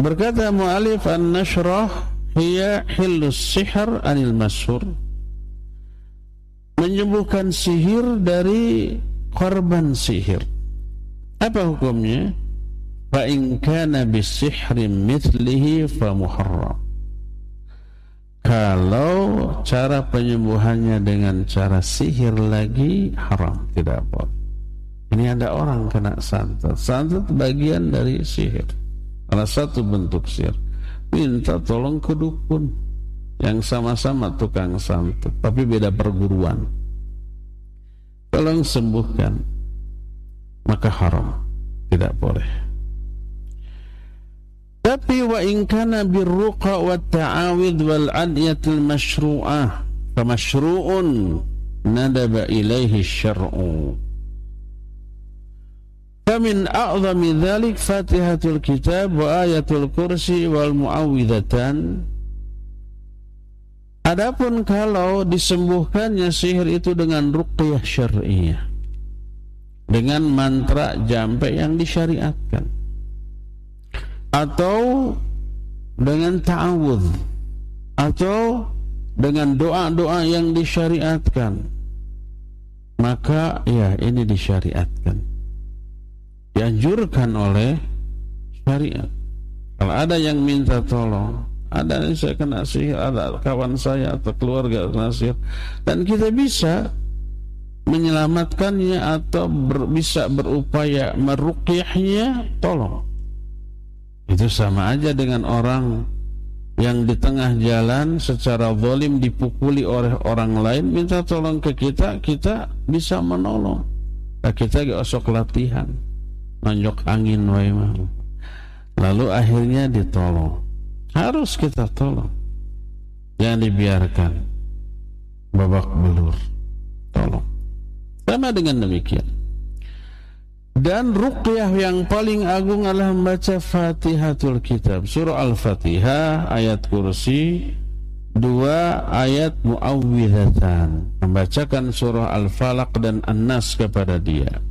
Berkata mu'alif an-nashrah hiya hillus sihr anil masyhur. Menyembuhkan sihir dari korban sihir. Apa hukumnya? Fa in kana bisihrin mithlihi fa muharram. Kalau cara penyembuhannya dengan cara sihir lagi haram, tidak boleh. Ini ada orang kena santet. Santet bagian dari sihir. Salah satu bentuk sihir. Minta tolong ke dukun yang sama-sama tukang santet, tapi beda perguruan. Tolong sembuhkan, maka haram, tidak boleh. Tapi wa in kana birruqa wa ta'awid wal adiyatil masyru'ah fa nadaba ilaihi syar'u Famin a'zami dzalik Fatihatul Kitab wa ayatul kursi wal muawwidatan Adapun kalau disembuhkannya sihir itu dengan ruqyah syar'iyah dengan mantra jampe yang disyariatkan atau dengan ta'awudz atau dengan doa-doa yang disyariatkan maka ya ini disyariatkan dianjurkan oleh syariat. Kalau ada yang minta tolong, ada yang saya kena sihir, ada kawan saya atau keluarga kena sihir, dan kita bisa menyelamatkannya atau ber, bisa berupaya merukyahnya, tolong. Itu sama aja dengan orang yang di tengah jalan secara zalim dipukuli oleh orang lain minta tolong ke kita, kita bisa menolong. Nah, kita gak usah latihan nonjok angin wae Lalu akhirnya ditolong. Harus kita tolong. Jangan dibiarkan babak belur. Tolong. Sama dengan demikian. Dan ruqyah yang paling agung adalah membaca Fatihatul Kitab. Surah Al-Fatihah, ayat kursi, dua ayat muawwidhatan. Membacakan surah Al-Falaq dan An-Nas kepada dia.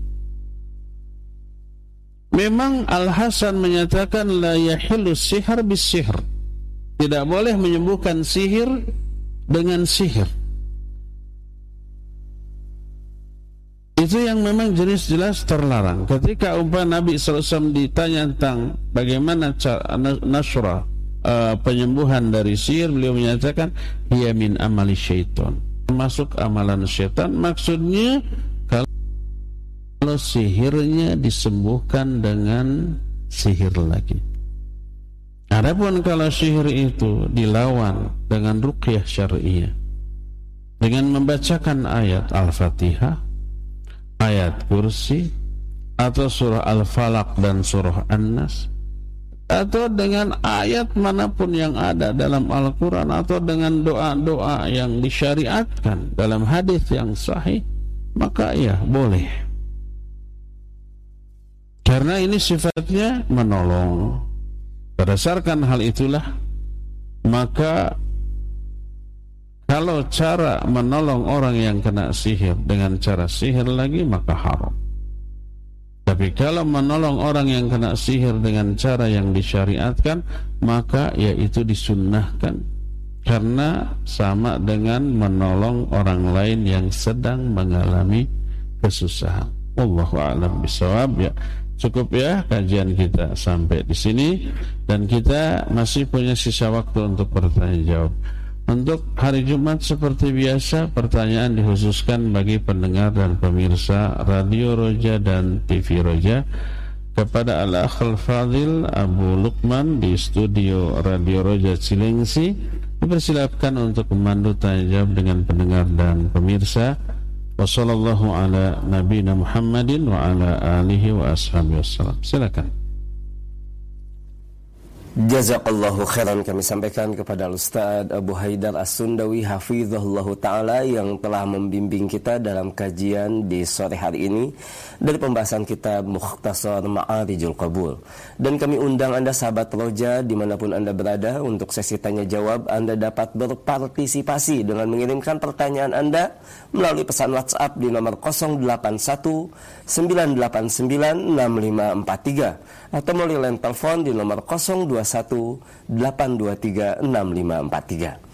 Memang Al-Hasan menyatakan la yahillu sihar bis sihr. Tidak boleh menyembuhkan sihir dengan sihir. Itu yang memang jenis-jelas terlarang. Ketika umpah Nabi SAW ditanya tentang bagaimana nasra uh, penyembuhan dari sihir, beliau menyatakan, Ia min amali syaitan. Termasuk amalan syaitan. Maksudnya, kalau sihirnya disembuhkan dengan sihir lagi. Adapun kalau sihir itu dilawan dengan ruqyah syariah dengan membacakan ayat Al-Fatihah, ayat kursi atau surah Al-Falaq dan surah An-Nas atau dengan ayat mana pun yang ada dalam Al-Quran atau dengan doa-doa yang disyariatkan dalam hadis yang sahih maka ya boleh karena ini sifatnya menolong. Berdasarkan hal itulah maka kalau cara menolong orang yang kena sihir dengan cara sihir lagi maka haram. Tapi kalau menolong orang yang kena sihir dengan cara yang disyariatkan maka yaitu disunnahkan karena sama dengan menolong orang lain yang sedang mengalami kesusahan. Allahu a'lam bisawab ya. Cukup ya kajian kita sampai di sini. Dan kita masih punya sisa waktu untuk bertanya jawab. Untuk hari Jumat seperti biasa pertanyaan dikhususkan bagi pendengar dan pemirsa Radio Roja dan TV Roja. Kepada Al-Akhal Fadil Abu Lukman di studio Radio Roja Cilengsi dipersilakan untuk memandu tanya jawab dengan pendengar dan pemirsa Wassalamualaikum ala nabiyina Muhammadin wa ala alihi wa ashabihi wassalam. Silakan. Jazakallahu khairan kami sampaikan kepada Ustaz Abu Haidar As-Sundawi Hafizahullah Ta'ala yang telah membimbing kita dalam kajian di sore hari ini dari pembahasan kitab Mukhtasar Ma'arijul Qabul. Dan kami undang Anda sahabat roja di mana pun Anda berada untuk sesi tanya jawab Anda dapat berpartisipasi dengan mengirimkan pertanyaan Anda melalui pesan WhatsApp di nomor 081 989 6543 atau melalui line telepon di nomor 021 823 6543.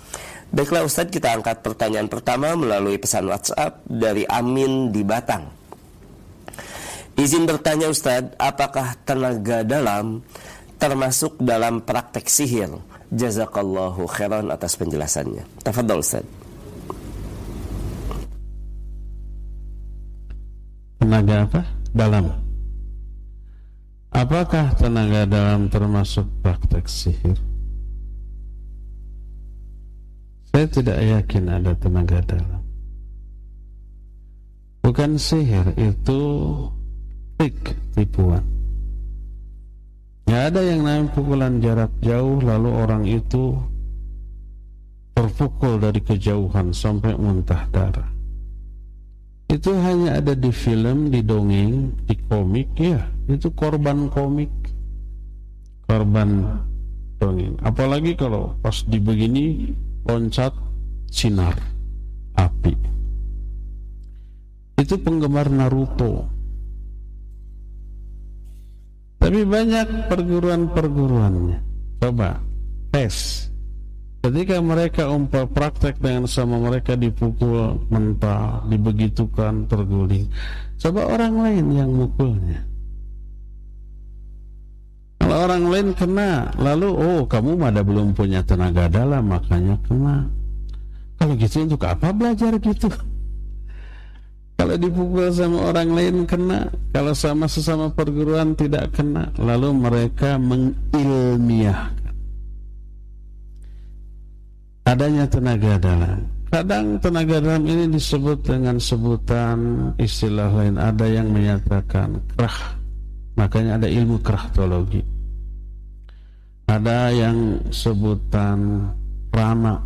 Baiklah Ustadz kita angkat pertanyaan pertama melalui pesan WhatsApp dari Amin di Batang. Izin bertanya Ustadz, apakah tenaga dalam termasuk dalam praktek sihir? Jazakallahu khairan atas penjelasannya. Tafadhol Ustadz. Tenaga apa? Dalam. Apakah tenaga dalam termasuk praktek sihir? Saya tidak yakin ada tenaga dalam. Bukan sihir, itu trik, tipuan. Ya ada yang namanya pukulan jarak jauh lalu orang itu terpukul dari kejauhan sampai muntah darah itu hanya ada di film, di dongeng, di komik ya itu korban komik. Korban dongeng. Apalagi kalau pas dibegini loncat sinar api. Itu penggemar Naruto. Tapi banyak perguruan-perguruannya. Coba tes Ketika mereka umpah praktek dengan sama mereka dipukul mentah, dibegitukan, terguling. Coba orang lain yang mukulnya. Kalau orang lain kena, lalu oh kamu ada belum punya tenaga dalam makanya kena. Kalau gitu untuk apa belajar gitu? Kalau dipukul sama orang lain kena, kalau sama sesama perguruan tidak kena, lalu mereka mengilmiahkan adanya tenaga dalam. Kadang tenaga dalam ini disebut dengan sebutan istilah lain. Ada yang menyatakan kerah. Makanya ada ilmu krahtologi. Ada yang sebutan prana.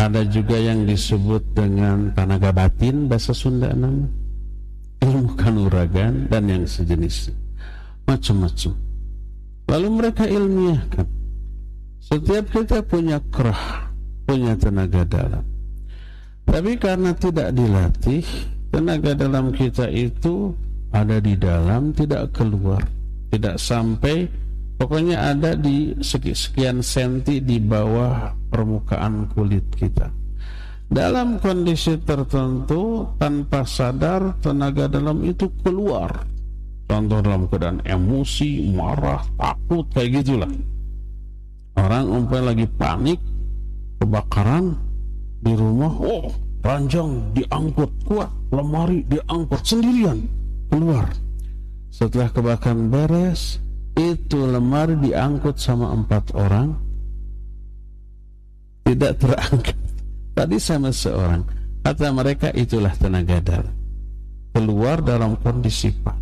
Ada juga yang disebut dengan tenaga batin bahasa Sunda nama. Ilmu kanuragan dan yang sejenis. Macam-macam. Lalu mereka ilmiahkan setiap kita punya kerah, punya tenaga dalam. Tapi karena tidak dilatih, tenaga dalam kita itu ada di dalam, tidak keluar, tidak sampai, pokoknya ada di sekian senti di bawah permukaan kulit kita. Dalam kondisi tertentu, tanpa sadar, tenaga dalam itu keluar. Contoh dalam keadaan emosi, marah, takut, kayak gitulah Orang umpamanya lagi panik kebakaran di rumah, oh ranjang diangkut kuat, lemari diangkut sendirian keluar. Setelah kebakaran beres, itu lemari diangkut sama empat orang, tidak terangkat. Tadi sama seorang, kata mereka itulah tenaga dalam. Keluar dalam kondisi pak.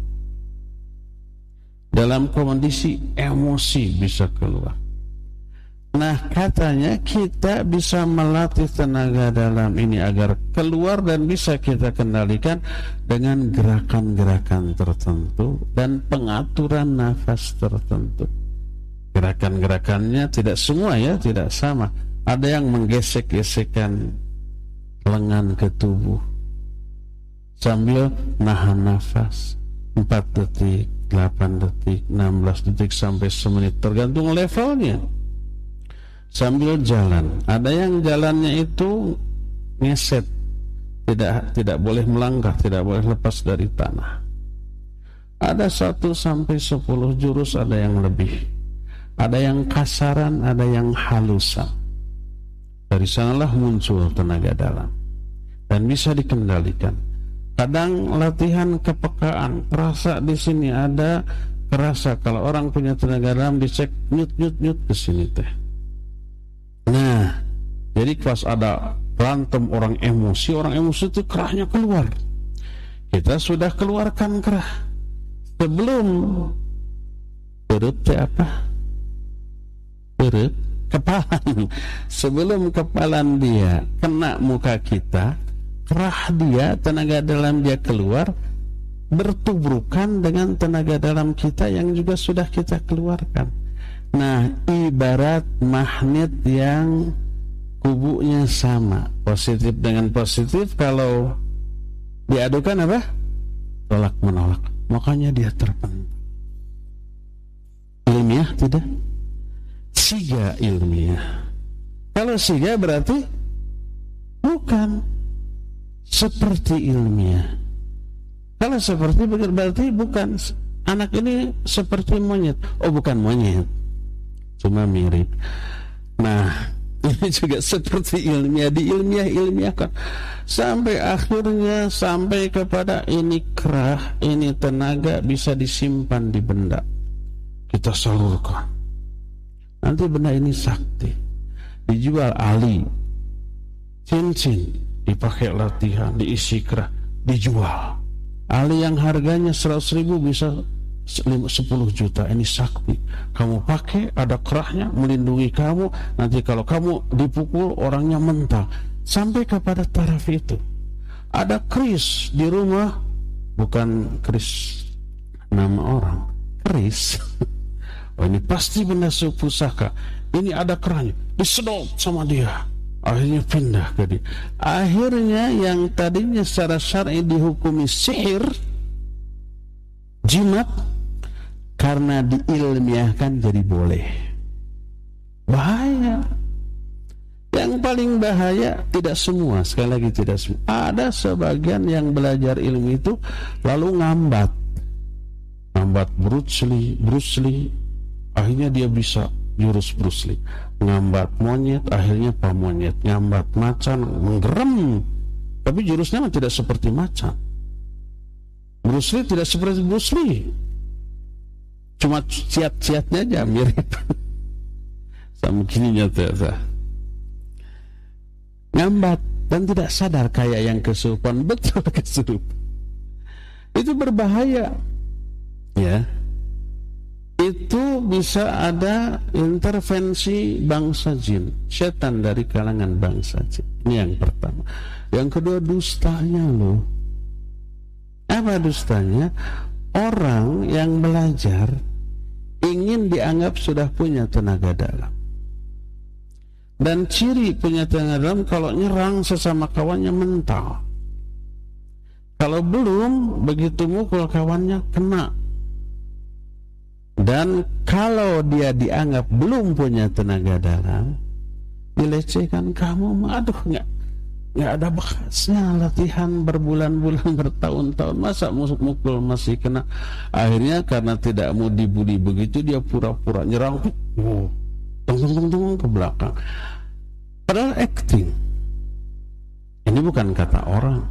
Dalam kondisi emosi bisa keluar Nah katanya kita bisa melatih tenaga dalam ini agar keluar dan bisa kita kendalikan dengan gerakan-gerakan tertentu dan pengaturan nafas tertentu. Gerakan-gerakannya tidak semua ya, tidak sama. Ada yang menggesek-gesekkan lengan ke tubuh sambil nahan nafas 4 detik, 8 detik, 16 detik sampai semenit tergantung levelnya sambil jalan. Ada yang jalannya itu ngeset tidak tidak boleh melangkah, tidak boleh lepas dari tanah. Ada satu sampai sepuluh jurus, ada yang lebih. Ada yang kasaran, ada yang halusan. Dari sanalah muncul tenaga dalam dan bisa dikendalikan. Kadang latihan kepekaan, terasa di sini ada kerasa kalau orang punya tenaga dalam dicek nyut nyut nyut ke sini teh. Nah, jadi pas ada berantem orang emosi, orang emosi itu kerahnya keluar. Kita sudah keluarkan kerah sebelum perut apa? Perut kepala. Sebelum kepala dia kena muka kita, kerah dia, tenaga dalam dia keluar, bertubrukan dengan tenaga dalam kita yang juga sudah kita keluarkan. Nah, ibarat magnet yang kubunya sama. Positif dengan positif kalau diadukan apa? Tolak menolak. Makanya dia terpental ilmiah tidak? Siga ilmiah. Kalau siga berarti bukan seperti ilmiah. Kalau seperti berarti bukan. Anak ini seperti monyet. Oh bukan monyet cuma mirip. Nah ini juga seperti ilmiah. Di ilmiah ilmiahkan sampai akhirnya sampai kepada ini kerah ini tenaga bisa disimpan di benda. Kita salurkan. Nanti benda ini sakti. Dijual ali. Cincin dipakai latihan diisi kerah dijual. Ali yang harganya 100 ribu bisa 10 juta. Ini sakti. Kamu pakai ada kerahnya melindungi kamu. Nanti kalau kamu dipukul orangnya mental sampai kepada taraf itu. Ada kris di rumah. Bukan kris nama orang. Kris oh ini pasti benda pusaka. Ini ada kerahnya. Disedot sama dia. Akhirnya pindah ke dia. Akhirnya yang tadinya secara syar'i dihukumi sihir jimat karena diilmiahkan jadi boleh. Bahaya. Yang paling bahaya tidak semua, sekali lagi tidak semua. Ada sebagian yang belajar ilmu itu lalu ngambat. Ngambat Bruce Lee, akhirnya dia bisa jurus Bruce Lee. Ngambat monyet, akhirnya pak monyet. Ngambat macan, menggerem. Tapi jurusnya tidak seperti macan. Bruce Lee tidak seperti Bruce Lee. Cuma ciat-ciatnya aja mirip. Sama kininya ternyata ngambat dan tidak sadar kayak yang kesurupan. Betul kesurupan. Itu berbahaya. Ya. Itu bisa ada intervensi bangsa jin. Setan dari kalangan bangsa jin. Ini yang pertama. Yang kedua dustanya loh apa dustanya orang yang belajar ingin dianggap sudah punya tenaga dalam. Dan ciri punya tenaga dalam kalau nyerang sesama kawannya mental. Kalau belum, begitu mukul kawannya kena. Dan kalau dia dianggap belum punya tenaga dalam, dilecehkan kamu, aduh nggak nggak ada bekasnya latihan berbulan-bulan bertahun-tahun. Masa musuk mukul masih kena? Akhirnya karena tidak mau dibully begitu dia pura-pura nyerang. Oh, tung tung tung ke belakang. Padahal acting. Ini bukan kata orang.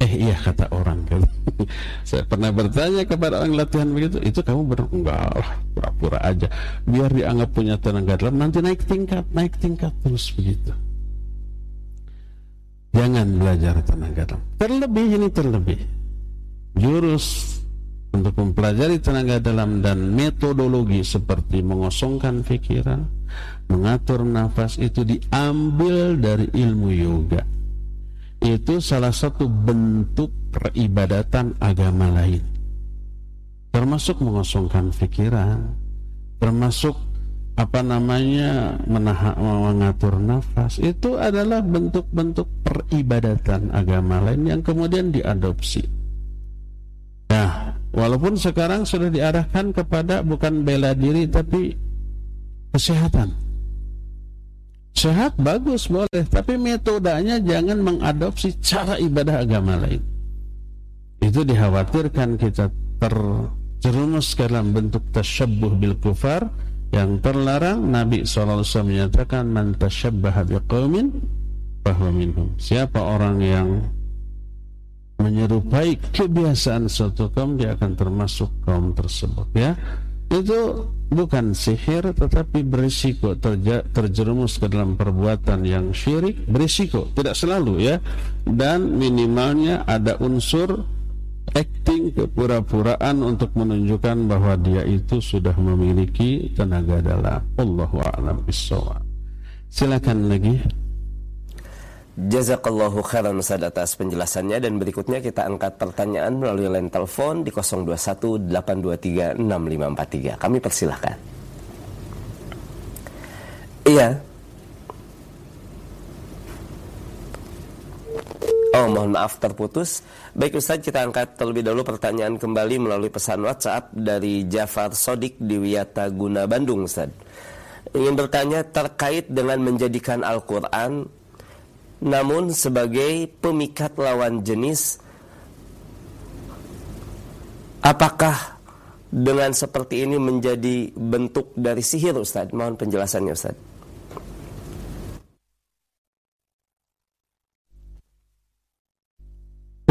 Eh iya kata orang. Kan saya pernah bertanya kepada orang latihan begitu itu kamu benar enggak lah pura-pura aja. Biar dianggap punya tenaga dalam nanti naik tingkat naik tingkat terus begitu Jangan belajar tenaga dalam. Terlebih ini terlebih. Jurus untuk mempelajari tenaga dalam dan metodologi seperti mengosongkan pikiran, mengatur nafas itu diambil dari ilmu yoga. Itu salah satu bentuk peribadatan agama lain. Termasuk mengosongkan pikiran, termasuk apa namanya menahan mengatur nafas itu adalah bentuk-bentuk peribadatan agama lain yang kemudian diadopsi. Nah, walaupun sekarang sudah diarahkan kepada bukan bela diri tapi kesehatan. sehat bagus boleh tapi metodenya jangan mengadopsi cara ibadah agama lain itu dikhawatirkan kita terjerumus dalam bentuk tasyabuh bil kufar yang terlarang Nabi SAW menyatakan man tasyabbaha biqaumin bahwa minhum. Siapa orang yang menyerupai kebiasaan suatu kaum dia akan termasuk kaum tersebut ya. Itu bukan sihir tetapi berisiko terja, terjerumus ke dalam perbuatan yang syirik berisiko tidak selalu ya. Dan minimalnya ada unsur acting kepura-puraan untuk menunjukkan bahwa dia itu sudah memiliki tenaga dalam Allahu a'lam silakan lagi Jazakallahu khairan Ustaz atas penjelasannya dan berikutnya kita angkat pertanyaan melalui line telepon di 0218236543. Kami persilahkan. Iya. Oh mohon maaf terputus Baik Ustaz kita angkat terlebih dahulu pertanyaan kembali melalui pesan WhatsApp dari Jafar Sodik di Wiyata Guna Bandung Ustaz Ingin bertanya terkait dengan menjadikan Al-Quran namun sebagai pemikat lawan jenis apakah dengan seperti ini menjadi bentuk dari sihir Ustaz? Mohon penjelasannya Ustaz.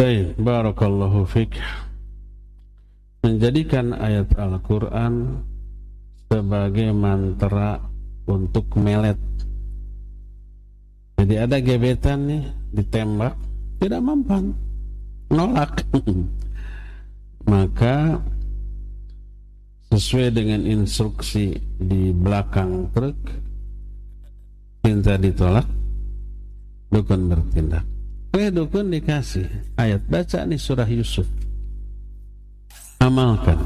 Baik, barakallahu fik. Menjadikan ayat Al-Qur'an sebagai mantra untuk melet jadi ada gebetan nih ditembak tidak mempan, nolak. Maka sesuai dengan instruksi di belakang truk minta ditolak dukun bertindak oleh dukun dikasih ayat baca nih surah Yusuf amalkan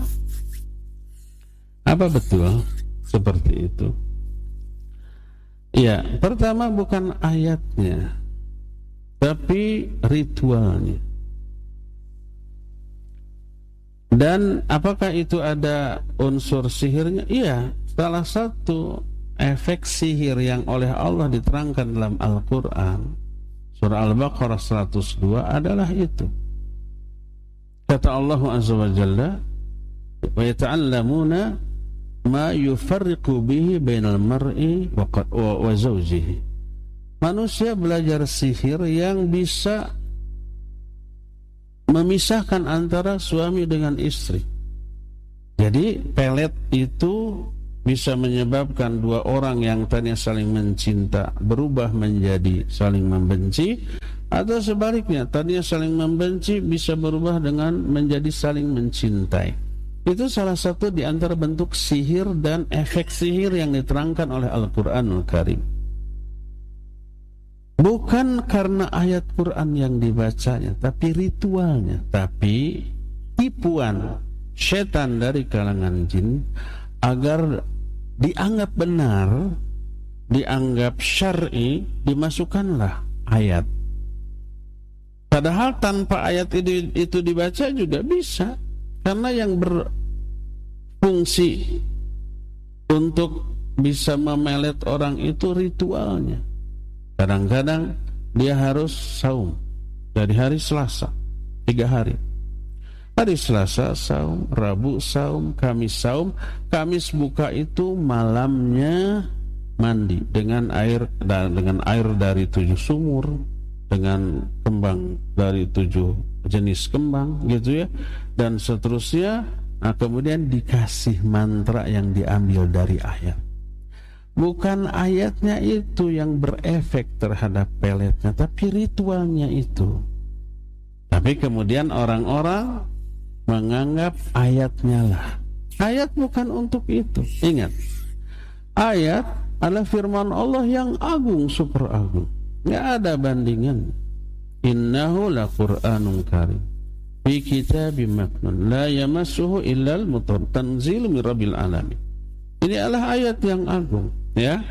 apa betul seperti itu Ya, pertama bukan ayatnya, tapi ritualnya. Dan apakah itu ada unsur sihirnya? Iya, salah satu efek sihir yang oleh Allah diterangkan dalam Al-Quran Surah Al-Baqarah 102 adalah itu Kata Allah Azza wa Jalla Wa yata'allamuna ma yufarriqu bihi bainal mar'i wa, wa zawjihi. Manusia belajar sihir yang bisa memisahkan antara suami dengan istri. Jadi pelet itu bisa menyebabkan dua orang yang tadinya saling mencinta berubah menjadi saling membenci atau sebaliknya tadinya saling membenci bisa berubah dengan menjadi saling mencintai. Itu salah satu di antara bentuk sihir dan efek sihir yang diterangkan oleh Al-Quranul Karim. Bukan karena ayat Quran yang dibacanya, tapi ritualnya. Tapi tipuan setan dari kalangan jin agar dianggap benar, dianggap syar'i, dimasukkanlah ayat. Padahal tanpa ayat itu, itu dibaca juga bisa. Karena yang berfungsi untuk bisa memelet orang itu ritualnya. Kadang-kadang dia harus saum dari hari Selasa tiga hari. Hari Selasa saum, Rabu saum, Kamis saum. Kamis buka itu malamnya mandi dengan air dan dengan air dari tujuh sumur, dengan kembang dari tujuh jenis kembang gitu ya. Dan seterusnya nah kemudian dikasih mantra yang diambil dari ayat. Bukan ayatnya itu yang berefek terhadap peletnya tapi ritualnya itu. Tapi kemudian orang-orang menganggap ayatnya lah. Ayat bukan untuk itu. Ingat ayat adalah firman Allah yang agung super agung nggak ada bandingan. Innahu la qur'anun karim. Fi kitabim maknun. La yamassuhu illal mutar. Tanzil min rabbil alamin. Ini adalah ayat yang agung ya.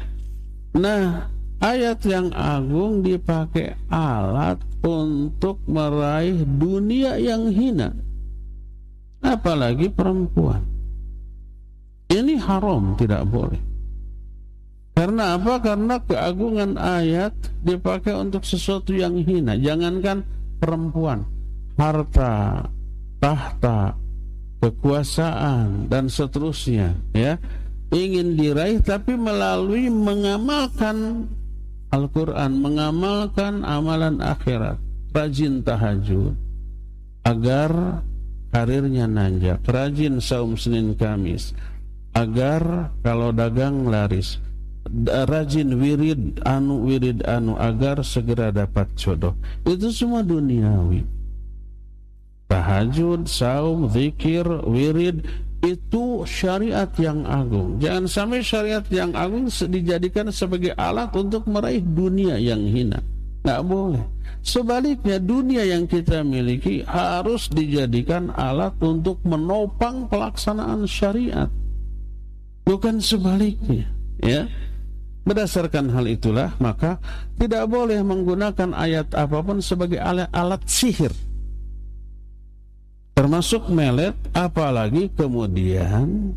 Nah ayat yang agung dipakai alat untuk meraih dunia yang hina apalagi perempuan ini haram tidak boleh Karena apa? Karena keagungan ayat dipakai untuk sesuatu yang hina. Jangankan perempuan, harta, tahta, kekuasaan dan seterusnya, ya. Ingin diraih tapi melalui mengamalkan Al-Qur'an, mengamalkan amalan akhirat, rajin tahajud agar karirnya nanjak, rajin saum Senin Kamis agar kalau dagang laris rajin wirid anu wirid anu agar segera dapat jodoh. Itu semua duniawi. Tahajud saum zikir wirid itu syariat yang agung. Jangan sampai syariat yang agung dijadikan sebagai alat untuk meraih dunia yang hina. Nggak boleh sebaliknya dunia yang kita miliki harus dijadikan alat untuk menopang pelaksanaan syariat bukan sebaliknya ya Berdasarkan hal itulah maka tidak boleh menggunakan ayat apa pun sebagai alat, alat sihir. Termasuk melet apalagi kemudian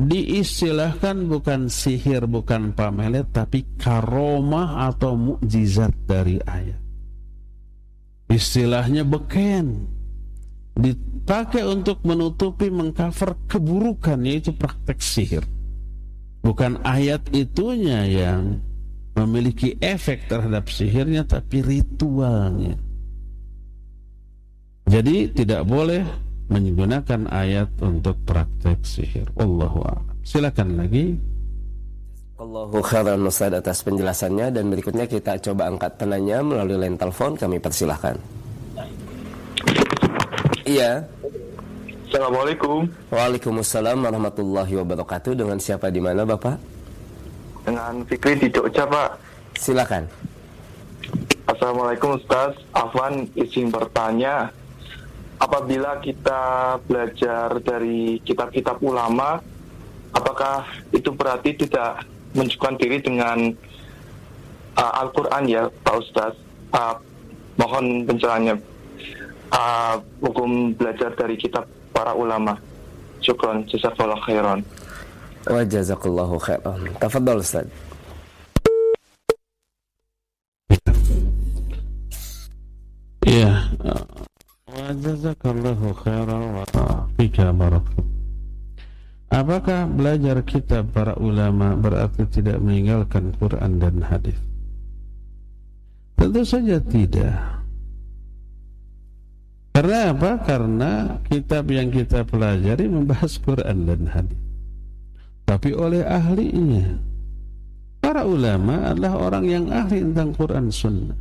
diistilahkan bukan sihir bukan pamelet tapi karomah atau mukjizat dari ayat. Istilahnya beken dipakai untuk menutupi mengcover keburukan yaitu praktek sihir. Bukan ayat itunya yang memiliki efek terhadap sihirnya tapi ritualnya. Jadi tidak boleh menggunakan ayat untuk praktek sihir. Allahu. Silakan lagi. Allahu khairan Ustaz atas penjelasannya dan berikutnya kita coba angkat penanya melalui line telepon kami persilahkan. Iya. Assalamualaikum. Waalaikumsalam warahmatullahi wabarakatuh. Dengan siapa di mana, Bapak? Dengan Fikri di Jogja, Pak. Silakan. Assalamualaikum Ustaz. Afwan izin bertanya. Apabila kita belajar dari kitab-kitab ulama, apakah itu berarti tidak menunjukkan diri dengan uh, Al-Quran ya, Pak Ustaz? Uh, mohon pencerahannya. Uh, hukum belajar dari kitab para ulama. Syukron, jazakallah khairan. Wa jazakallahu khairan. Tafadhal Ustaz. Iya. Wa jazakallahu khairan wa fika Apakah belajar kitab para ulama berarti tidak meninggalkan Quran dan hadis? Tentu saja tidak. Karena apa? Karena kitab yang kita pelajari membahas Quran dan hadis. Tapi oleh ahlinya. Para ulama adalah orang yang ahli tentang Quran Sunnah.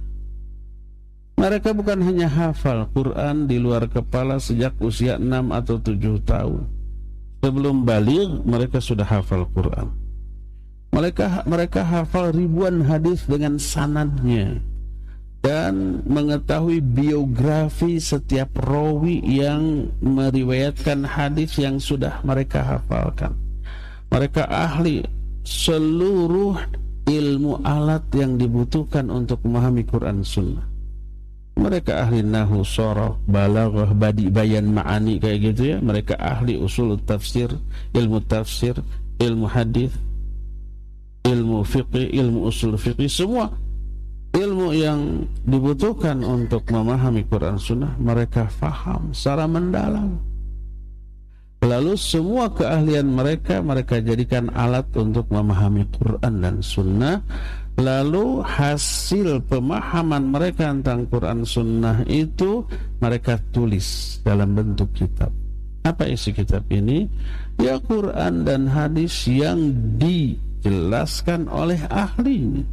Mereka bukan hanya hafal Quran di luar kepala sejak usia 6 atau 7 tahun. Sebelum balik mereka sudah hafal Quran. Mereka mereka hafal ribuan hadis dengan sanadnya dan mengetahui biografi setiap rawi yang meriwayatkan hadis yang sudah mereka hafalkan. Mereka ahli seluruh ilmu alat yang dibutuhkan untuk memahami Quran Sunnah. Mereka ahli nahu, sorof, balaghah, badi, bayan, ma'ani kayak gitu ya. Mereka ahli usul tafsir, ilmu tafsir, ilmu hadis, ilmu fiqih, ilmu usul fiqih semua ilmu yang dibutuhkan untuk memahami Quran Sunnah mereka faham secara mendalam lalu semua keahlian mereka mereka jadikan alat untuk memahami Quran dan Sunnah lalu hasil pemahaman mereka tentang Quran Sunnah itu mereka tulis dalam bentuk kitab apa isi kitab ini ya Quran dan hadis yang dijelaskan oleh ahlinya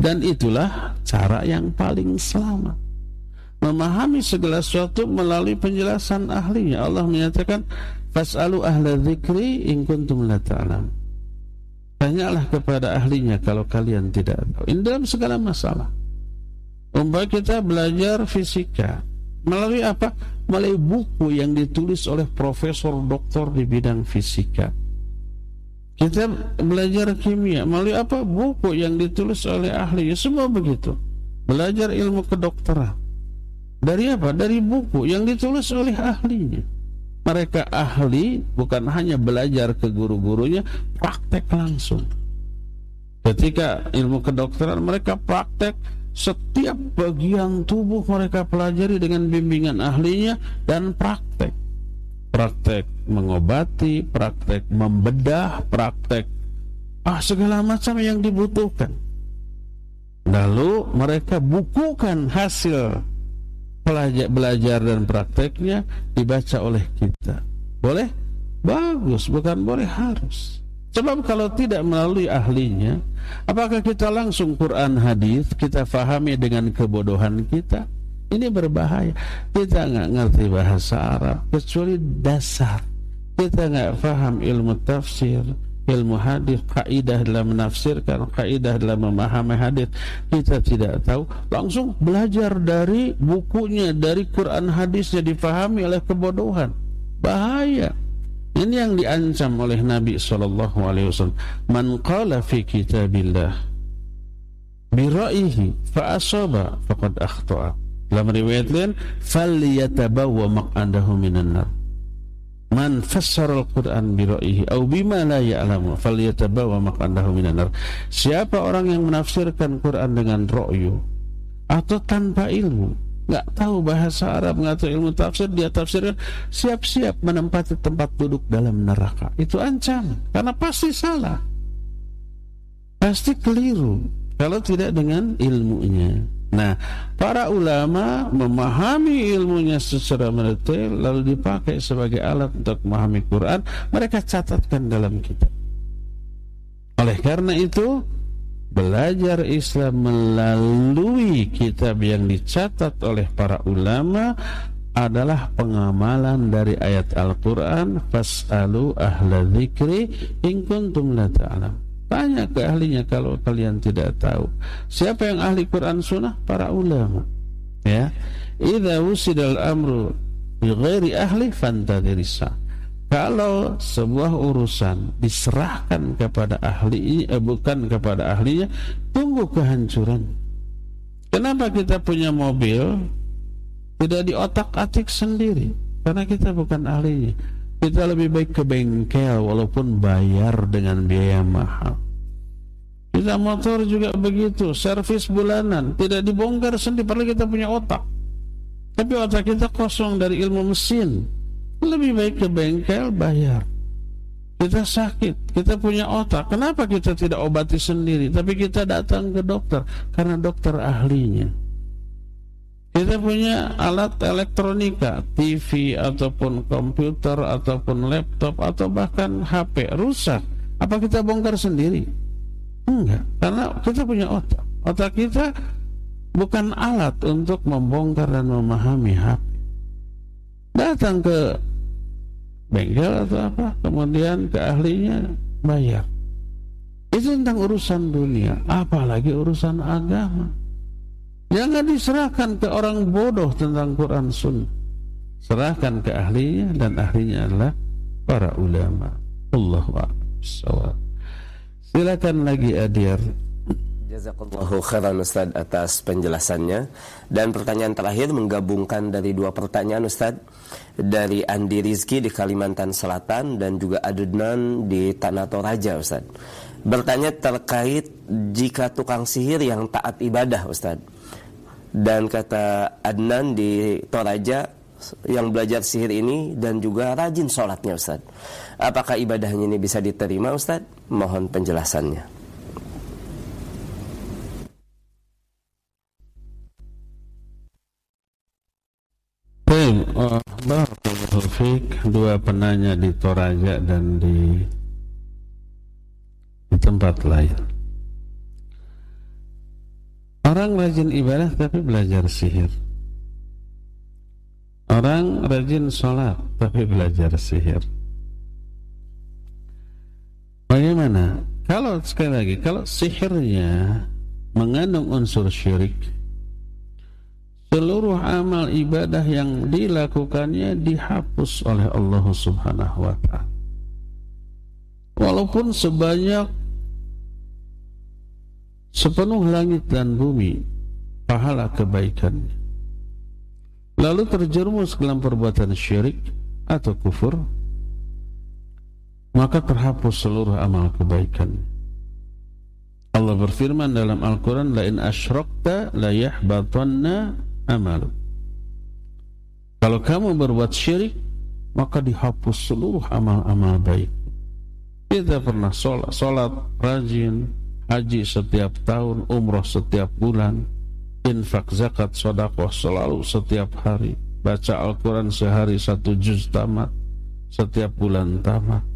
dan itulah cara yang paling selamat. Memahami segala sesuatu melalui penjelasan ahlinya. Allah menyatakan, Fas'alu ahla dzikri in kuntum la ta'lam. Tanyalah kepada ahlinya kalau kalian tidak tahu. Ini dalam segala masalah. Umpah kita belajar fisika. Melalui apa? Melalui buku yang ditulis oleh profesor doktor di bidang fisika kita belajar kimia melalui apa? Buku yang ditulis oleh ahli. Ya, semua begitu. Belajar ilmu kedokteran. Dari apa? Dari buku yang ditulis oleh ahlinya. Mereka ahli bukan hanya belajar ke guru-gurunya, praktek langsung. Ketika ilmu kedokteran mereka praktek setiap bagian tubuh mereka pelajari dengan bimbingan ahlinya dan praktek. Praktek mengobati, praktek membedah, praktek ah segala macam yang dibutuhkan. Lalu mereka bukukan hasil belajar, belajar dan prakteknya dibaca oleh kita. Boleh? Bagus, bukan boleh harus. Sebab kalau tidak melalui ahlinya, apakah kita langsung Quran hadis kita fahami dengan kebodohan kita? Ini berbahaya. Kita nggak ngerti bahasa Arab kecuali dasar. Kita nggak faham ilmu tafsir, ilmu hadis, kaidah dalam menafsirkan, kaidah dalam memahami hadis, kita tidak tahu. Langsung belajar dari bukunya, dari Quran hadisnya difahami oleh kebodohan. Bahaya. Ini yang diancam oleh Nabi sallallahu alaihi wasallam. Man qala fi kitabillah bi ra'yihi fa asaba faqad akhta'a. Dalam riwayat lain, "Falyatabawwa maq'adahu minan nar." Man fassara al-Qur'an bi ra'yihi aw bima la ya'lamu falyatabawa maq'adahu minan nar. Siapa orang yang menafsirkan Quran dengan ra'yu atau tanpa ilmu, nggak tahu bahasa Arab, nggak tahu ilmu tafsir, dia tafsirkan siap-siap menempati tempat duduk dalam neraka. Itu ancaman, karena pasti salah. Pasti keliru kalau tidak dengan ilmunya. Nah, para ulama memahami ilmunya secara mendetail lalu dipakai sebagai alat untuk memahami Quran, mereka catatkan dalam kitab. Oleh karena itu, belajar Islam melalui kitab yang dicatat oleh para ulama adalah pengamalan dari ayat Al-Quran Fas'alu ahla dzikri in kuntum la ta'lam Tanya ke ahlinya kalau kalian tidak tahu. Siapa yang ahli Quran sunnah? Para ulama. Ya. Idza wusidal amru bi ghairi ahli kalau sebuah urusan diserahkan kepada ahli eh, bukan kepada ahlinya tunggu kehancuran. Kenapa kita punya mobil tidak di otak atik sendiri? Karena kita bukan ahlinya kita lebih baik ke bengkel walaupun bayar dengan biaya mahal kita motor juga begitu servis bulanan tidak dibongkar sendiri padahal kita punya otak tapi otak kita kosong dari ilmu mesin lebih baik ke bengkel bayar. Kita sakit, kita punya otak. Kenapa kita tidak obati sendiri, tapi kita datang ke dokter karena dokter ahlinya. Kita punya alat elektronika, TV ataupun komputer ataupun laptop atau bahkan HP rusak. Apa kita bongkar sendiri? Enggak, karena kita punya otak. Otak kita bukan alat untuk membongkar dan memahami HP. Datang ke bengkel atau apa kemudian ke ahlinya bayar itu tentang urusan dunia apalagi urusan agama jangan diserahkan ke orang bodoh tentang Quran Sunnah. Serahkan ke ahlinya dan ahlinya adalah para ulama. Allahu akbar silakan lagi Adir. Jazakallahu khairan Ustaz atas penjelasannya. Dan pertanyaan terakhir menggabungkan dari dua pertanyaan Ustaz. Dari Andi Rizki di Kalimantan Selatan Dan juga Adnan di Tanah Toraja Ustaz. Bertanya terkait jika tukang sihir yang taat ibadah Ustaz Dan kata Adnan di Toraja yang belajar sihir ini dan juga rajin sholatnya Ustaz Apakah ibadahnya ini bisa diterima Ustaz? Mohon penjelasannya oh, dua penanya di Toraja dan di, di tempat lain. Orang rajin ibadah tapi belajar sihir. Orang rajin sholat tapi belajar sihir. Bagaimana? Kalau sekali lagi, kalau sihirnya mengandung unsur syirik, seluruh amal ibadah yang dilakukannya dihapus oleh Allah Subhanahu wa taala. Walaupun sebanyak sepenuh langit dan bumi pahala kebaikannya. Lalu terjerumus dalam perbuatan syirik atau kufur, maka terhapus seluruh amal kebaikan. Allah berfirman dalam Al-Quran lain asyrakta la amal kalau kamu berbuat syirik maka dihapus seluruh amal-amal baik kita pernah sholat, sholat rajin haji setiap tahun umroh setiap bulan infak zakat sodakoh selalu setiap hari baca Al-Quran sehari satu juz tamat setiap bulan tamat.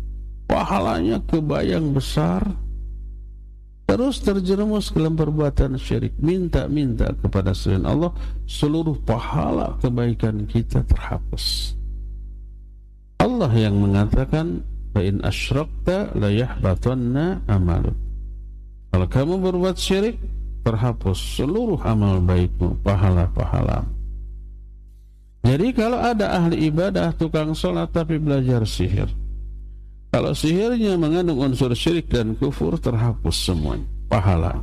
Pahalanya kebayang besar. Terus terjerumus dalam perbuatan syirik. Minta-minta kepada selain Allah seluruh pahala kebaikan kita terhapus. Allah yang mengatakan fa asyrakta la amaluk kalau kamu berbuat syirik terhapus seluruh amal baikmu pahala-pahala jadi kalau ada ahli ibadah tukang sholat tapi belajar sihir kalau sihirnya mengandung unsur syirik dan kufur terhapus semuanya pahala.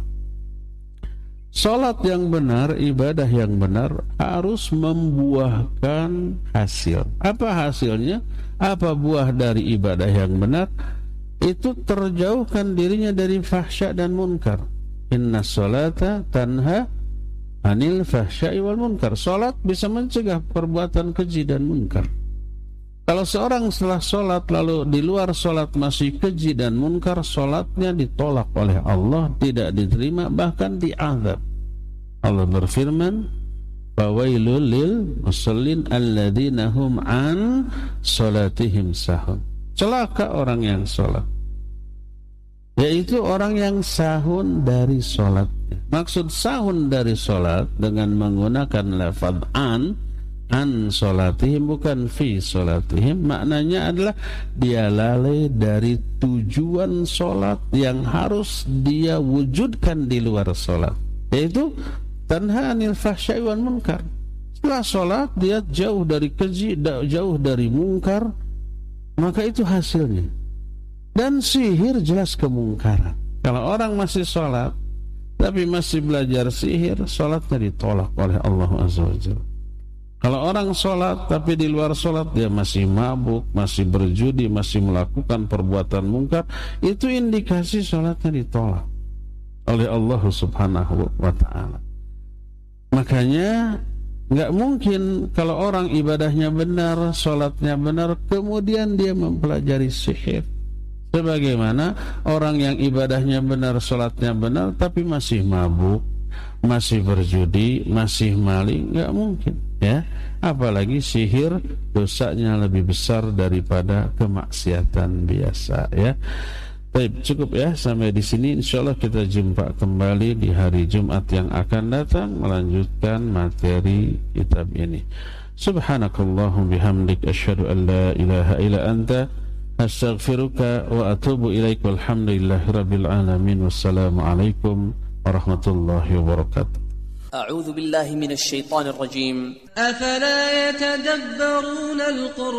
Salat yang benar, ibadah yang benar harus membuahkan hasil. Apa hasilnya? Apa buah dari ibadah yang benar? Itu terjauhkan dirinya dari fahsya dan munkar. Inna salata tanha anil fahsya'i wal munkar. Salat bisa mencegah perbuatan keji dan munkar. Kalau seorang setelah sholat lalu di luar sholat masih keji dan munkar, sholatnya ditolak oleh Allah, tidak diterima, bahkan diazab. Allah berfirman, Fawailul lil musallin alladzina hum an sholatihim sahun. Celaka orang yang sholat. Yaitu orang yang sahun dari sholatnya. Maksud sahun dari sholat dengan menggunakan lafaz an an solatihim bukan fi solatihim maknanya adalah dia lalai dari tujuan solat yang harus dia wujudkan di luar solat yaitu tanha anil fahsyai munkar setelah solat dia jauh dari keji jauh dari munkar maka itu hasilnya. Dan sihir jelas kemungkaran. Kalau orang masih solat tapi masih belajar sihir solatnya ditolak oleh Allah Azza kalau orang sholat tapi di luar sholat dia masih mabuk, masih berjudi, masih melakukan perbuatan mungkar, itu indikasi sholatnya ditolak oleh Allah Subhanahu wa Ta'ala. Makanya nggak mungkin kalau orang ibadahnya benar, sholatnya benar, kemudian dia mempelajari sihir. Sebagaimana orang yang ibadahnya benar, sholatnya benar, tapi masih mabuk, masih berjudi, masih maling, nggak mungkin ya. Apalagi sihir dosanya lebih besar daripada kemaksiatan biasa ya. Baik, cukup ya sampai di sini insyaallah kita jumpa kembali di hari Jumat yang akan datang melanjutkan materi kitab ini. Subhanakallahum bihamdik asyhadu an la ilaha illa anta astaghfiruka wa atubu ilaik walhamdulillahirabbil alamin wassalamu alaikum ورحمة الله وبركاته أعوذ بالله من الشيطان الرجيم أفلا يتدبرون القرآن